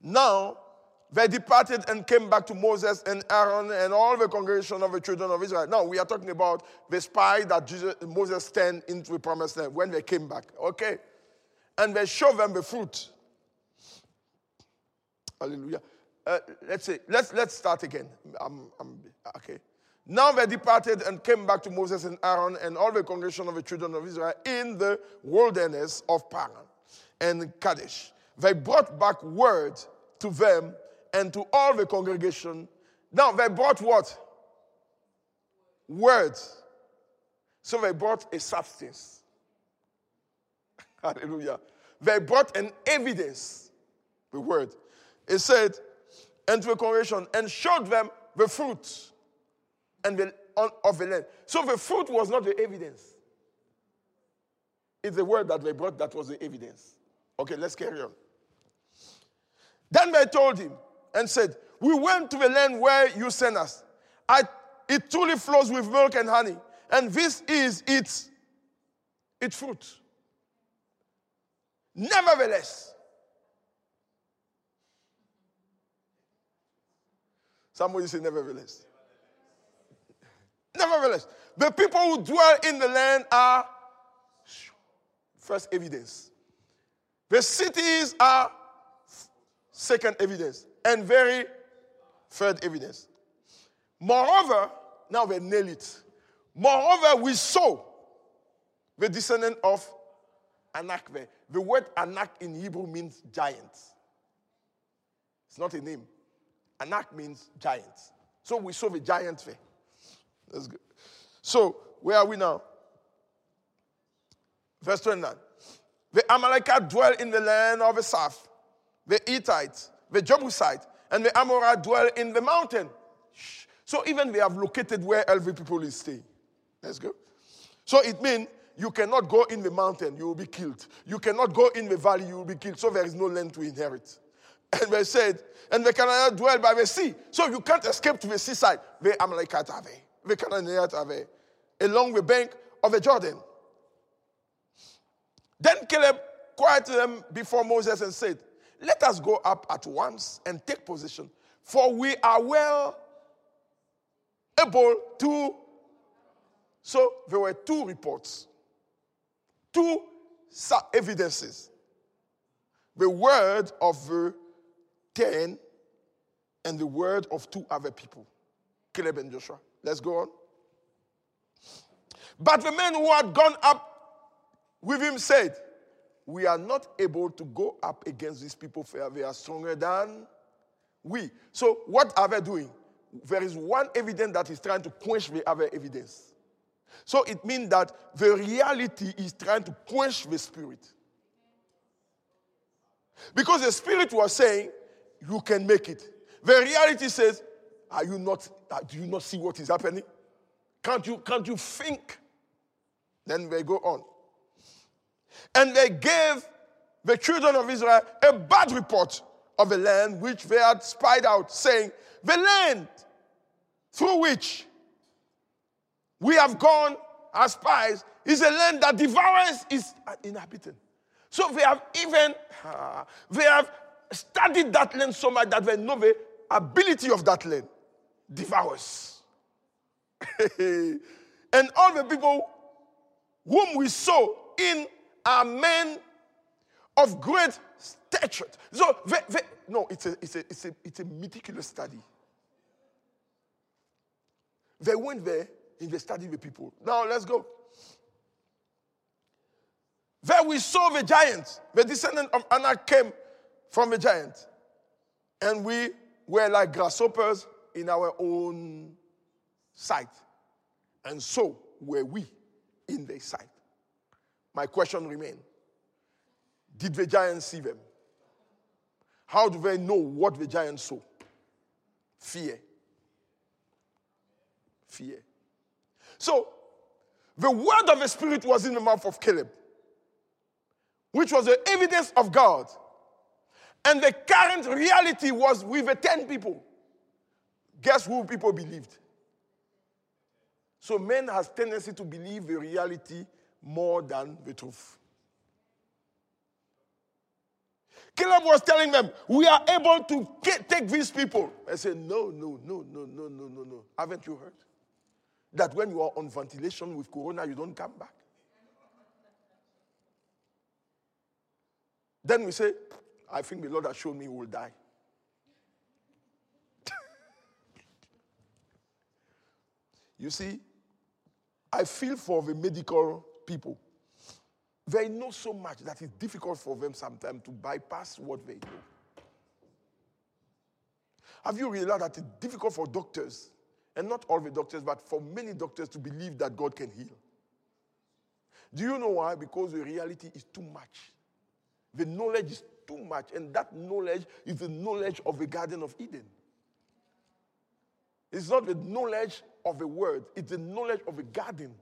Now, they departed and came back to Moses and Aaron and all the congregation of the children of Israel. Now, we are talking about the spies that Jesus, Moses sent into the promised land when they came back. Okay? And they showed them the fruit. Hallelujah. Uh, let's say, let's, let's start again. I'm, I'm, okay. Now they departed and came back to Moses and Aaron and all the congregation of the children of Israel in the wilderness of Paran and Kadesh. They brought back word to them and to all the congregation. Now they brought what? Words. So they brought a substance. (laughs) Hallelujah. They brought an evidence, the word. It said, and to the congregation, and showed them the fruit and the, of the land. So the fruit was not the evidence. It's the word that they brought that was the evidence. Okay, let's carry on. Then they told him and said, We went to the land where you sent us. I, it truly flows with milk and honey, and this is its, its fruit. Nevertheless, somebody say, nevertheless. Nevertheless, the people who dwell in the land are first evidence. The cities are second evidence. And very third evidence. Moreover, now we nail it. Moreover, we saw the descendant of Anak. The word Anak in Hebrew means giant. It's not a name. Anak means giant. So we saw the giant there. That's good. So, where are we now? Verse 29. The Amalekite dwell in the land of the south. The Hittites, the Jebusite, and the Amorite dwell in the mountain. So even they have located where every people is staying. Let's go. So it means you cannot go in the mountain, you will be killed. You cannot go in the valley, you will be killed. So there is no land to inherit. (laughs) And they said, and the Canaanites dwell by the sea. So you can't escape to the seaside. The Amalekites are there. The Canaanites are there. Along the bank of the Jordan. Then Caleb quieted them before Moses and said, Let us go up at once and take position, for we are well able to. So there were two reports, two evidences. The word of the ten and the word of two other people, Caleb and Joshua. Let's go on. But the men who had gone up with him said, We are not able to go up against these people, for they are stronger than we. So, what are they doing? There is one evidence that is trying to quench the other evidence. So, it means that the reality is trying to quench the spirit. Because the spirit was saying, You can make it. The reality says, Are you not, uh, do you not see what is happening? Can't you, can't you think? Then they go on. And they gave the children of Israel a bad report of the land which they had spied out, saying, The land through which we have gone as spies is a land that devours its inhabitant. So they have even uh, (laughs) they have studied that land so much that they know the ability of that land devours. (laughs) and all the people whom we saw in are men of great stature. So, they, they, no, it's a, it's, a, it's, a, it's a meticulous study. They went there and they studied the people. Now, let's go. There we saw the giant. The descendant of Anak came from the giant. And we were like grasshoppers in our own sight. And so were we in their sight. My question remains Did the giants see them? How do they know what the giants saw? Fear. Fear. So, the word of the Spirit was in the mouth of Caleb, which was the evidence of God. And the current reality was with the 10 people. Guess who people believed? So men has tendency to believe the reality more than the truth. Caleb was telling them, We are able to get, take these people. I said, No, no, no, no, no, no, no, no. Haven't you heard? That when you are on ventilation with corona, you don't come back. Then we say, I think the Lord has shown me will die. (laughs) you see, I feel for the medical people. They know so much that it's difficult for them sometimes to bypass what they know. Have you realized that it's difficult for doctors, and not all the doctors, but for many doctors to believe that God can heal? Do you know why? Because the reality is too much. The knowledge is too much, and that knowledge is the knowledge of the Garden of Eden. It's not the knowledge of the word, it's the knowledge of the garden.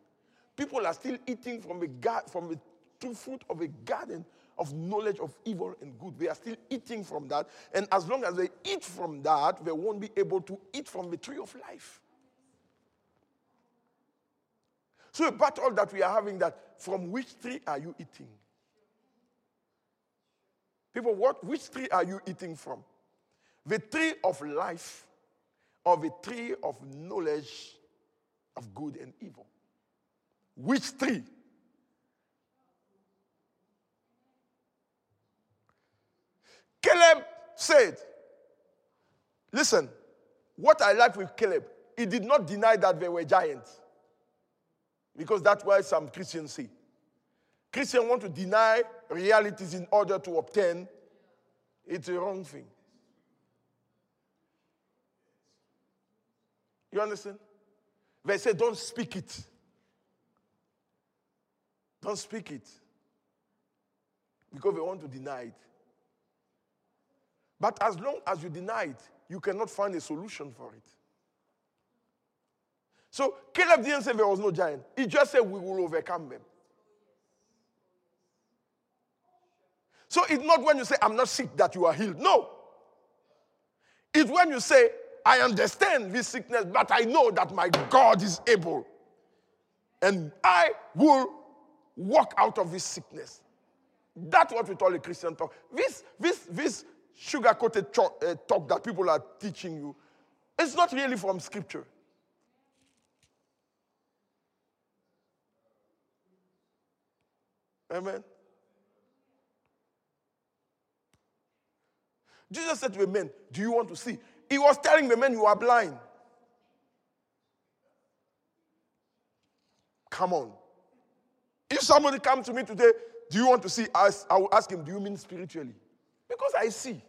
People are still eating from the, from the true fruit of a garden of knowledge of evil and good. They are still eating from that. And as long as they eat from that, they won't be able to eat from the tree of life. So, a battle that we are having that from which tree are you eating? People, what which tree are you eating from? The tree of life or the tree of knowledge of good and evil? Which tree? Caleb said, Listen, what I like with Caleb, he did not deny that there were giants. Because that's why some Christians say. Christians want to deny realities in order to obtain. It's a wrong thing. You understand? They say, don't speak it. Don't speak it. Because they want to deny it. But as long as you deny it, you cannot find a solution for it. So Caleb didn't say there was no giant. He just said we will overcome them. So it's not when you say, I'm not sick that you are healed. No. It's when you say, I understand this sickness, but I know that my God is able. And I will walk out of this sickness. That's what we call a Christian talk. This, this, this sugar coated talk, uh, talk that people are teaching you, it's not really from scripture. Amen. Jesus said to the men, Do you want to see? He was telling the men, You are blind. Come on. If somebody comes to me today, Do you want to see? us? I will ask him, Do you mean spiritually? Because I see.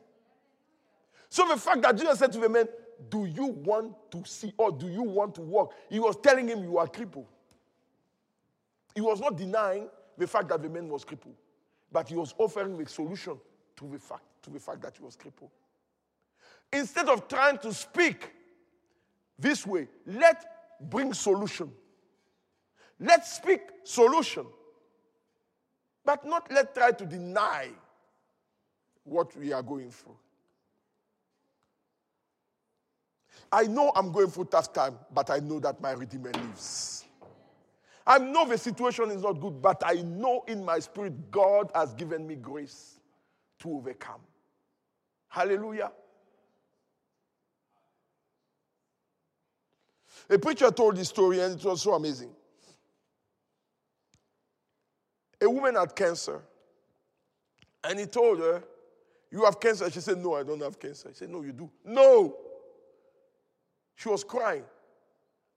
So the fact that Jesus said to the man, Do you want to see or do you want to walk? He was telling him, You are crippled. He was not denying the fact that the man was crippled, but he was offering the solution to the fact, to the fact that he was crippled. Instead of trying to speak this way, let bring solution. Let's speak solution, but not let's try to deny what we are going through. I know I'm going through tough time, but I know that my Redeemer lives. I know the situation is not good, but I know in my spirit God has given me grace to overcome. Hallelujah. A preacher told this story and it was so amazing. A woman had cancer, and he told her, You have cancer. She said, No, I don't have cancer. He said, No, you do. No. She was crying.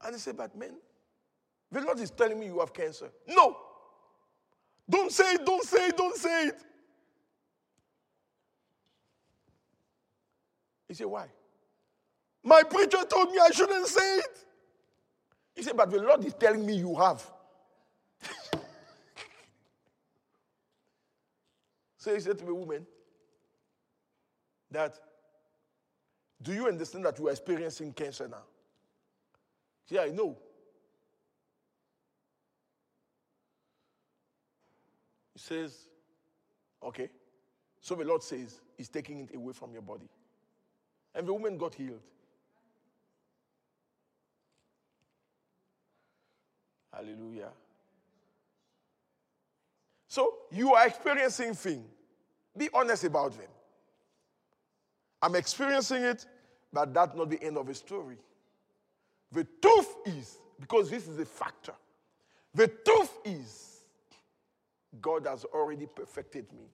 And he said, But man, the Lord is telling me you have cancer. No. Don't say it, don't say it, don't say it. He said, Why? My preacher told me I shouldn't say it. He said, But the Lord is telling me you have. So he said to the woman, That do you understand that you are experiencing cancer now? Yeah, I know. He says, Okay. So the Lord says, He's taking it away from your body. And the woman got healed. Hallelujah. So you are experiencing things. Be honest about them. I'm experiencing it, but that's not the end of the story. The truth is, because this is a factor, the truth is, God has already perfected me.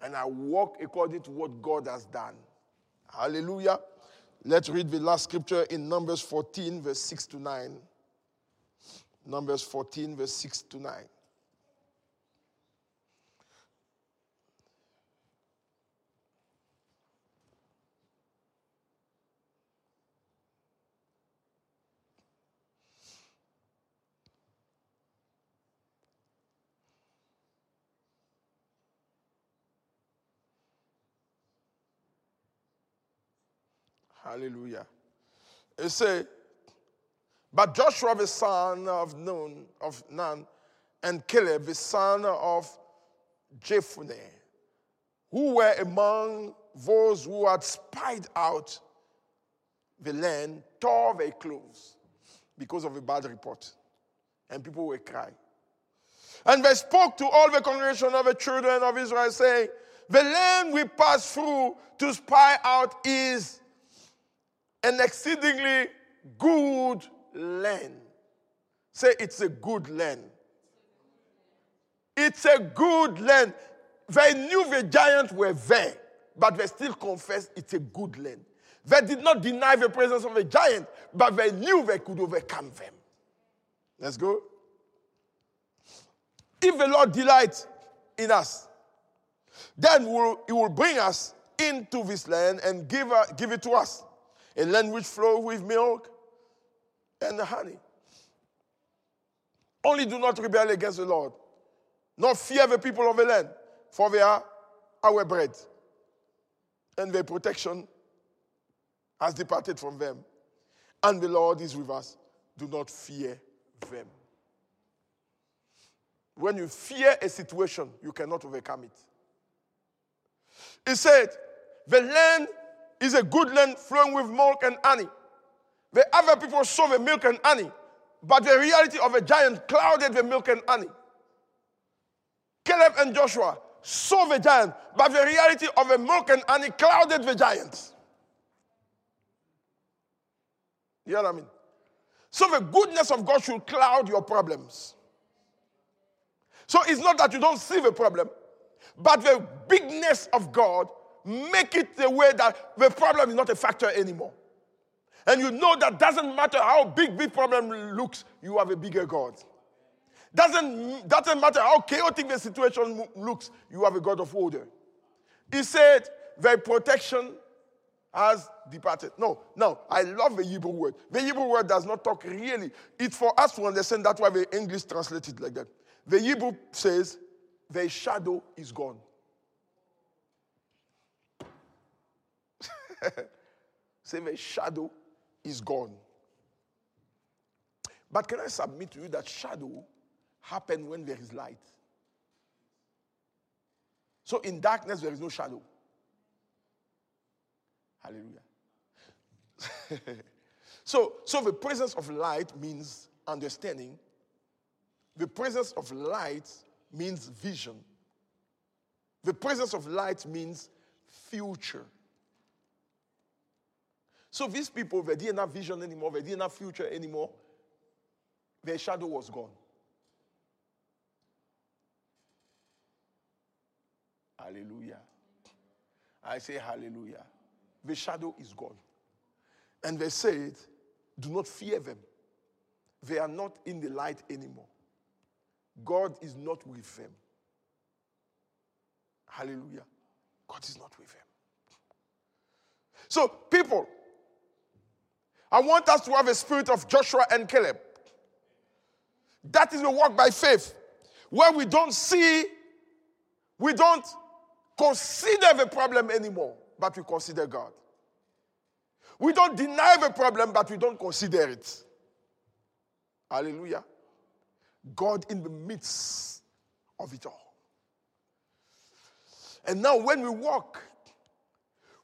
And I walk according to what God has done. Hallelujah. Let's read the last scripture in Numbers 14, verse 6 to 9. Numbers 14, verse 6 to 9. Hallelujah. It say, but Joshua the son of Nun, of Nun, and Caleb, the son of Jephunneh, who were among those who had spied out the land, tore their clothes because of a bad report. And people were crying. And they spoke to all the congregation of the children of Israel, saying, The land we passed through to spy out is an exceedingly good land. Say, it's a good land. It's a good land. They knew the giants were there, but they still confessed it's a good land. They did not deny the presence of a giant, but they knew they could overcome them. Let's go. If the Lord delights in us, then will, He will bring us into this land and give, uh, give it to us. A land which flows with milk and honey. Only do not rebel against the Lord, nor fear the people of the land, for they are our bread. And their protection has departed from them. And the Lord is with us. Do not fear them. When you fear a situation, you cannot overcome it. He said, The land is a good land flowing with milk and honey. The other people saw the milk and honey, but the reality of a giant clouded the milk and honey. Caleb and Joshua saw the giant, but the reality of a milk and honey clouded the giant. You know what I mean? So the goodness of God should cloud your problems. So it's not that you don't see the problem, but the bigness of God make it the way that the problem is not a factor anymore. And you know that doesn't matter how big the problem looks, you have a bigger God. Doesn't, doesn't matter how chaotic the situation looks, you have a God of order. He said, Thy protection has departed. No, no, I love the Hebrew word. The Hebrew word does not talk really. It's for us to understand. That's why the English translated like that. The Hebrew says, the shadow is gone. (laughs) Say, the shadow is gone. But can I submit to you that shadow happen when there is light? So in darkness, there is no shadow. Hallelujah. (laughs) so, so the presence of light means understanding the presence of light means vision. The presence of light means future. So these people, they didn't have vision anymore, they didn't have future anymore. Their shadow was gone. Hallelujah. I say hallelujah. The shadow is gone. And they said, Do not fear them. They are not in the light anymore. God is not with them. Hallelujah. God is not with them. So, people, I want us to have a spirit of Joshua and Caleb. That is a walk by faith, where we don't see, we don't consider the problem anymore, but we consider God. We don't deny the problem, but we don't consider it. Hallelujah. God in the midst of it all. And now, when we walk,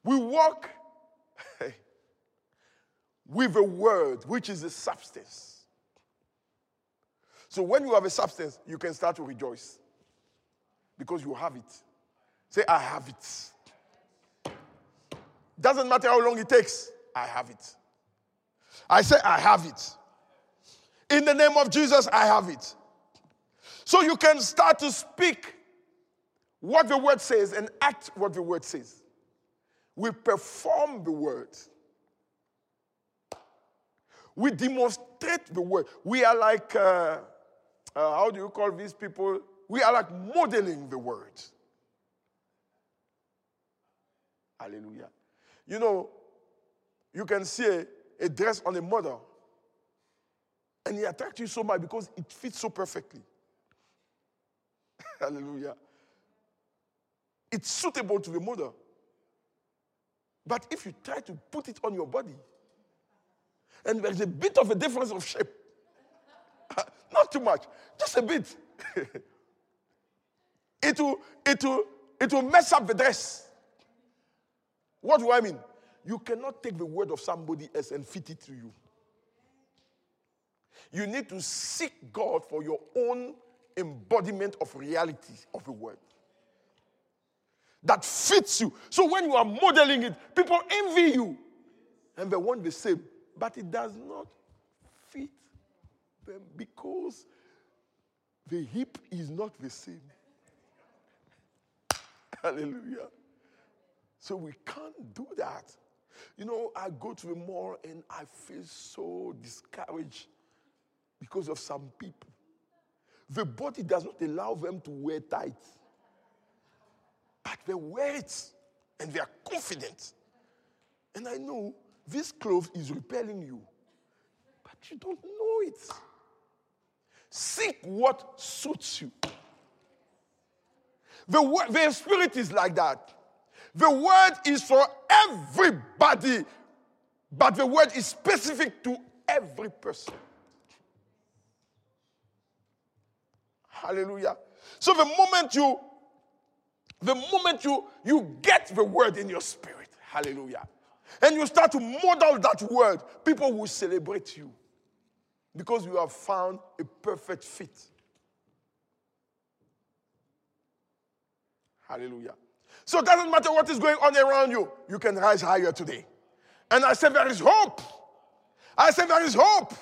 we walk with a word, which is a substance. So, when you have a substance, you can start to rejoice because you have it. Say, I have it. Doesn't matter how long it takes, I have it. I say, I have it. In the name of Jesus, I have it. So you can start to speak what the word says and act what the word says. We perform the word. We demonstrate the word. We are like, uh, uh, how do you call these people? We are like modeling the word. Hallelujah. You know, you can see a, a dress on a model and it attracts you so much because it fits so perfectly. (laughs) Hallelujah. It's suitable to the model. But if you try to put it on your body, and there's a bit of a difference of shape, (laughs) not too much, just a bit, (laughs) it will, it will, it will mess up the dress. What do I mean? You cannot take the word of somebody else and fit it to you. You need to seek God for your own embodiment of reality of the word that fits you. So when you are modeling it, people envy you and they want the same, but it does not fit them because the hip is not the same. (laughs) Hallelujah. So we can't do that. You know, I go to the mall and I feel so discouraged because of some people. The body does not allow them to wear tight, but they wear it and they are confident. And I know this clothes is repelling you, but you don't know it. Seek what suits you. The, the spirit is like that. The word is for everybody, but the word is specific to every person. Hallelujah. So the moment you the moment you you get the word in your spirit, hallelujah. And you start to model that word, people will celebrate you because you have found a perfect fit. Hallelujah. So it doesn't matter what is going on around you, you can rise higher today. And I said, There is hope. I said, There is hope.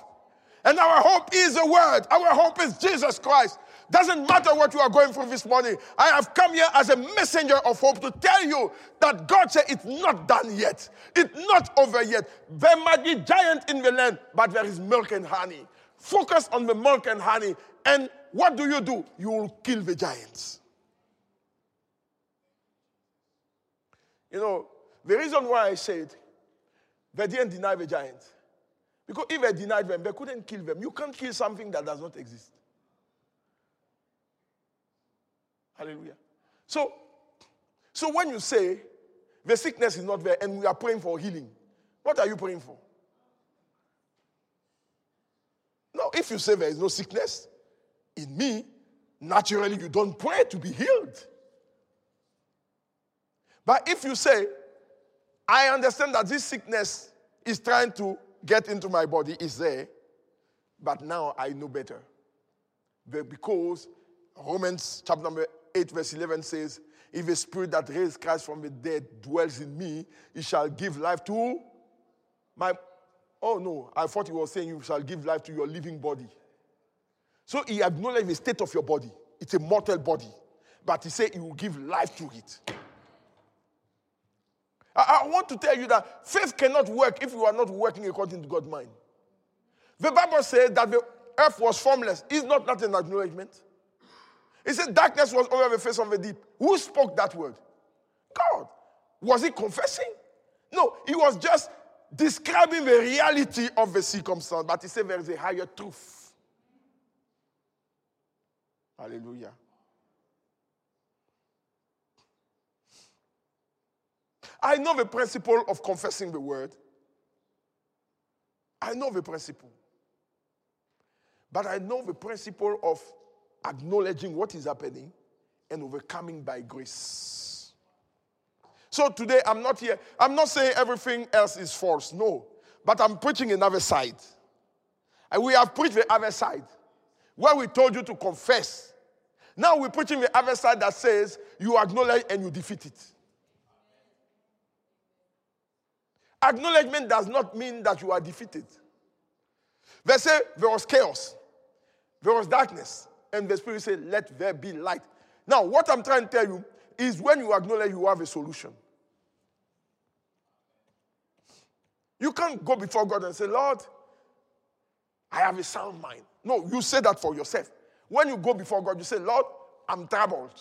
And our hope is the word, our hope is Jesus Christ. Doesn't matter what you are going through this morning. I have come here as a messenger of hope to tell you that God said it's not done yet. It's not over yet. There might be giant in the land, but there is milk and honey. Focus on the milk and honey. And what do you do? You will kill the giants. You know, the reason why I said they didn't deny the giants. Because if they denied them, they couldn't kill them. You can't kill something that does not exist. Hallelujah. So, so when you say the sickness is not there and we are praying for healing, what are you praying for? No, if you say there is no sickness in me, naturally you don't pray to be healed. But if you say, I understand that this sickness is trying to get into my body, is there, but now I know better. Because Romans chapter number 8, verse 11 says, If the spirit that raised Christ from the dead dwells in me, he shall give life to my. Oh no, I thought he was saying you shall give life to your living body. So he acknowledged the state of your body. It's a mortal body. But he said he will give life to it. I, I want to tell you that faith cannot work if you are not working according to God's mind. The Bible says that the earth was formless. Is not that an acknowledgement? It said darkness was over the face of the deep. Who spoke that word? God. Was he confessing? No, he was just describing the reality of the circumstance, but he said there is a higher truth. Hallelujah. I know the principle of confessing the word. I know the principle. But I know the principle of acknowledging what is happening and overcoming by grace. So today I'm not here, I'm not saying everything else is false, no. But I'm preaching another side. And we have preached the other side where we told you to confess. Now we're preaching the other side that says you acknowledge and you defeat it. Acknowledgement does not mean that you are defeated. They say there was chaos, there was darkness, and the Spirit said, Let there be light. Now, what I'm trying to tell you is when you acknowledge you have a solution. You can't go before God and say, Lord, I have a sound mind. No, you say that for yourself. When you go before God, you say, Lord, I'm troubled.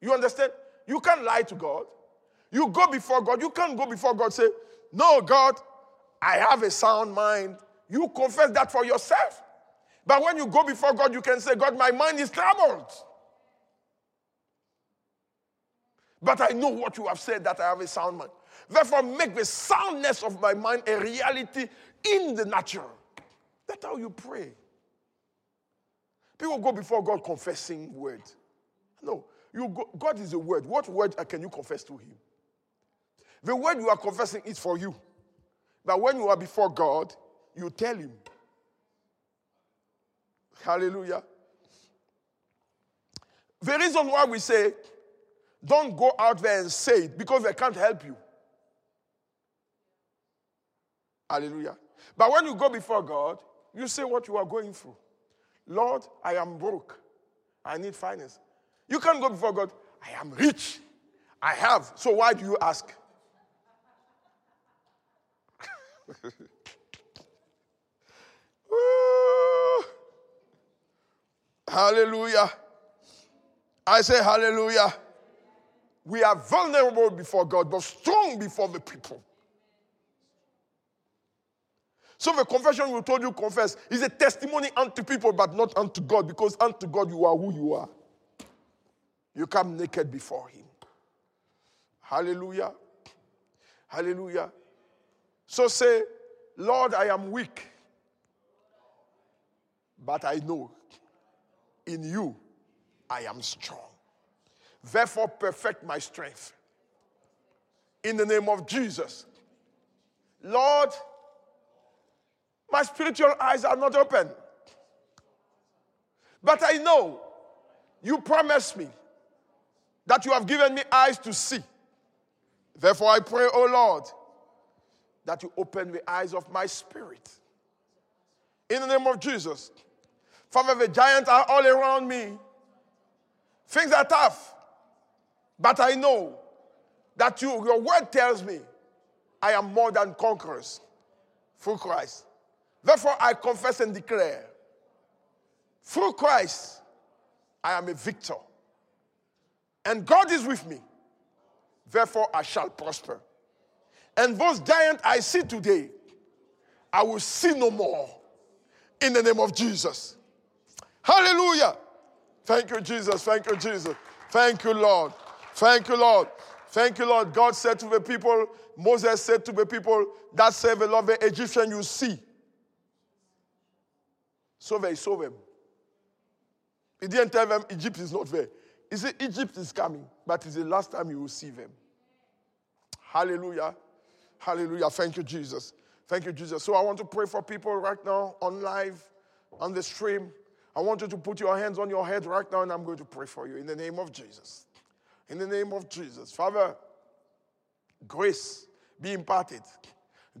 You understand? You can't lie to God. You go before God. You can't go before God say, No, God, I have a sound mind. You confess that for yourself. But when you go before God, you can say, God, my mind is troubled. But I know what you have said that I have a sound mind. Therefore, make the soundness of my mind a reality in the natural. That's how you pray. People go before God confessing word. No, you go, God is a word. What word can you confess to Him? The word you are confessing is for you. But when you are before God, you tell Him. Hallelujah. The reason why we say, don't go out there and say it, because they can't help you. Hallelujah. But when you go before God, you say what you are going through. Lord, I am broke. I need finance. You can't go before God, I am rich. I have. So why do you ask? (laughs) hallelujah. I say hallelujah. We are vulnerable before God, but strong before the people. So the confession we told you confess is a testimony unto people, but not unto God, because unto God you are who you are. You come naked before Him. Hallelujah. Hallelujah. So say, Lord, I am weak, but I know in you I am strong. Therefore, perfect my strength. In the name of Jesus. Lord, my spiritual eyes are not open. But I know you promised me that you have given me eyes to see. Therefore, I pray, O oh Lord, that you open the eyes of my spirit. In the name of Jesus. Father, the giants are all around me. Things are tough. But I know that you, your word tells me I am more than conquerors through Christ. Therefore, I confess and declare through Christ, I am a victor. And God is with me. Therefore, I shall prosper. And those giants I see today, I will see no more in the name of Jesus. Hallelujah. Thank you, Jesus. Thank you, Jesus. Thank you, Lord. Thank you, Lord. Thank you, Lord. God said to the people, Moses said to the people that serve the Lord, the Egyptian you see. So they saw them. He didn't tell them Egypt is not there. He said Egypt is coming, but it's the last time you will see them. Hallelujah. Hallelujah. Thank you, Jesus. Thank you, Jesus. So I want to pray for people right now on live, on the stream. I want you to put your hands on your head right now, and I'm going to pray for you in the name of Jesus in the name of Jesus. Father, grace be imparted.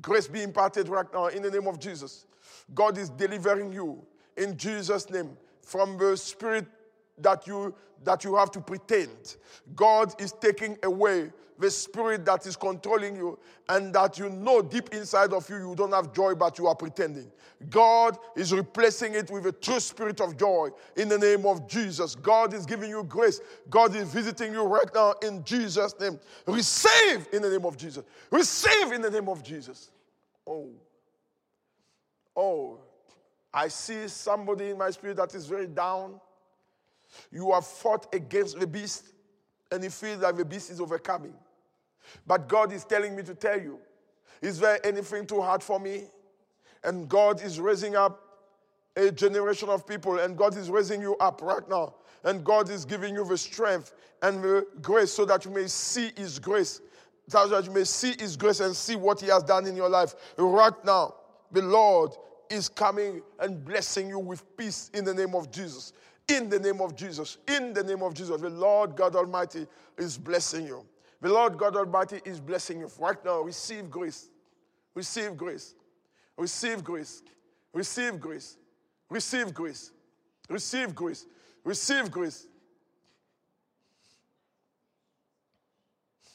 Grace be imparted right now in the name of Jesus. God is delivering you in Jesus' name from the spirit that you that you have to pretend. God is taking away the spirit that is controlling you and that you know deep inside of you you don't have joy but you are pretending. God is replacing it with a true spirit of joy in the name of Jesus. God is giving you grace. God is visiting you right now in Jesus name. Receive in the name of Jesus. Receive in the name of Jesus. Oh. Oh. I see somebody in my spirit that is very down. You have fought against the beast and you feel that the beast is overcoming. But God is telling me to tell you, is there anything too hard for me? And God is raising up a generation of people, and God is raising you up right now. And God is giving you the strength and the grace so that you may see His grace, so that you may see His grace and see what He has done in your life. Right now, the Lord is coming and blessing you with peace in the name of Jesus. In the name of Jesus. In the name of Jesus. The Lord God Almighty is blessing you. The Lord God Almighty is blessing you. Right now, receive grace. Receive grace. Receive grace. Receive grace. Receive grace. Receive grace. Receive grace.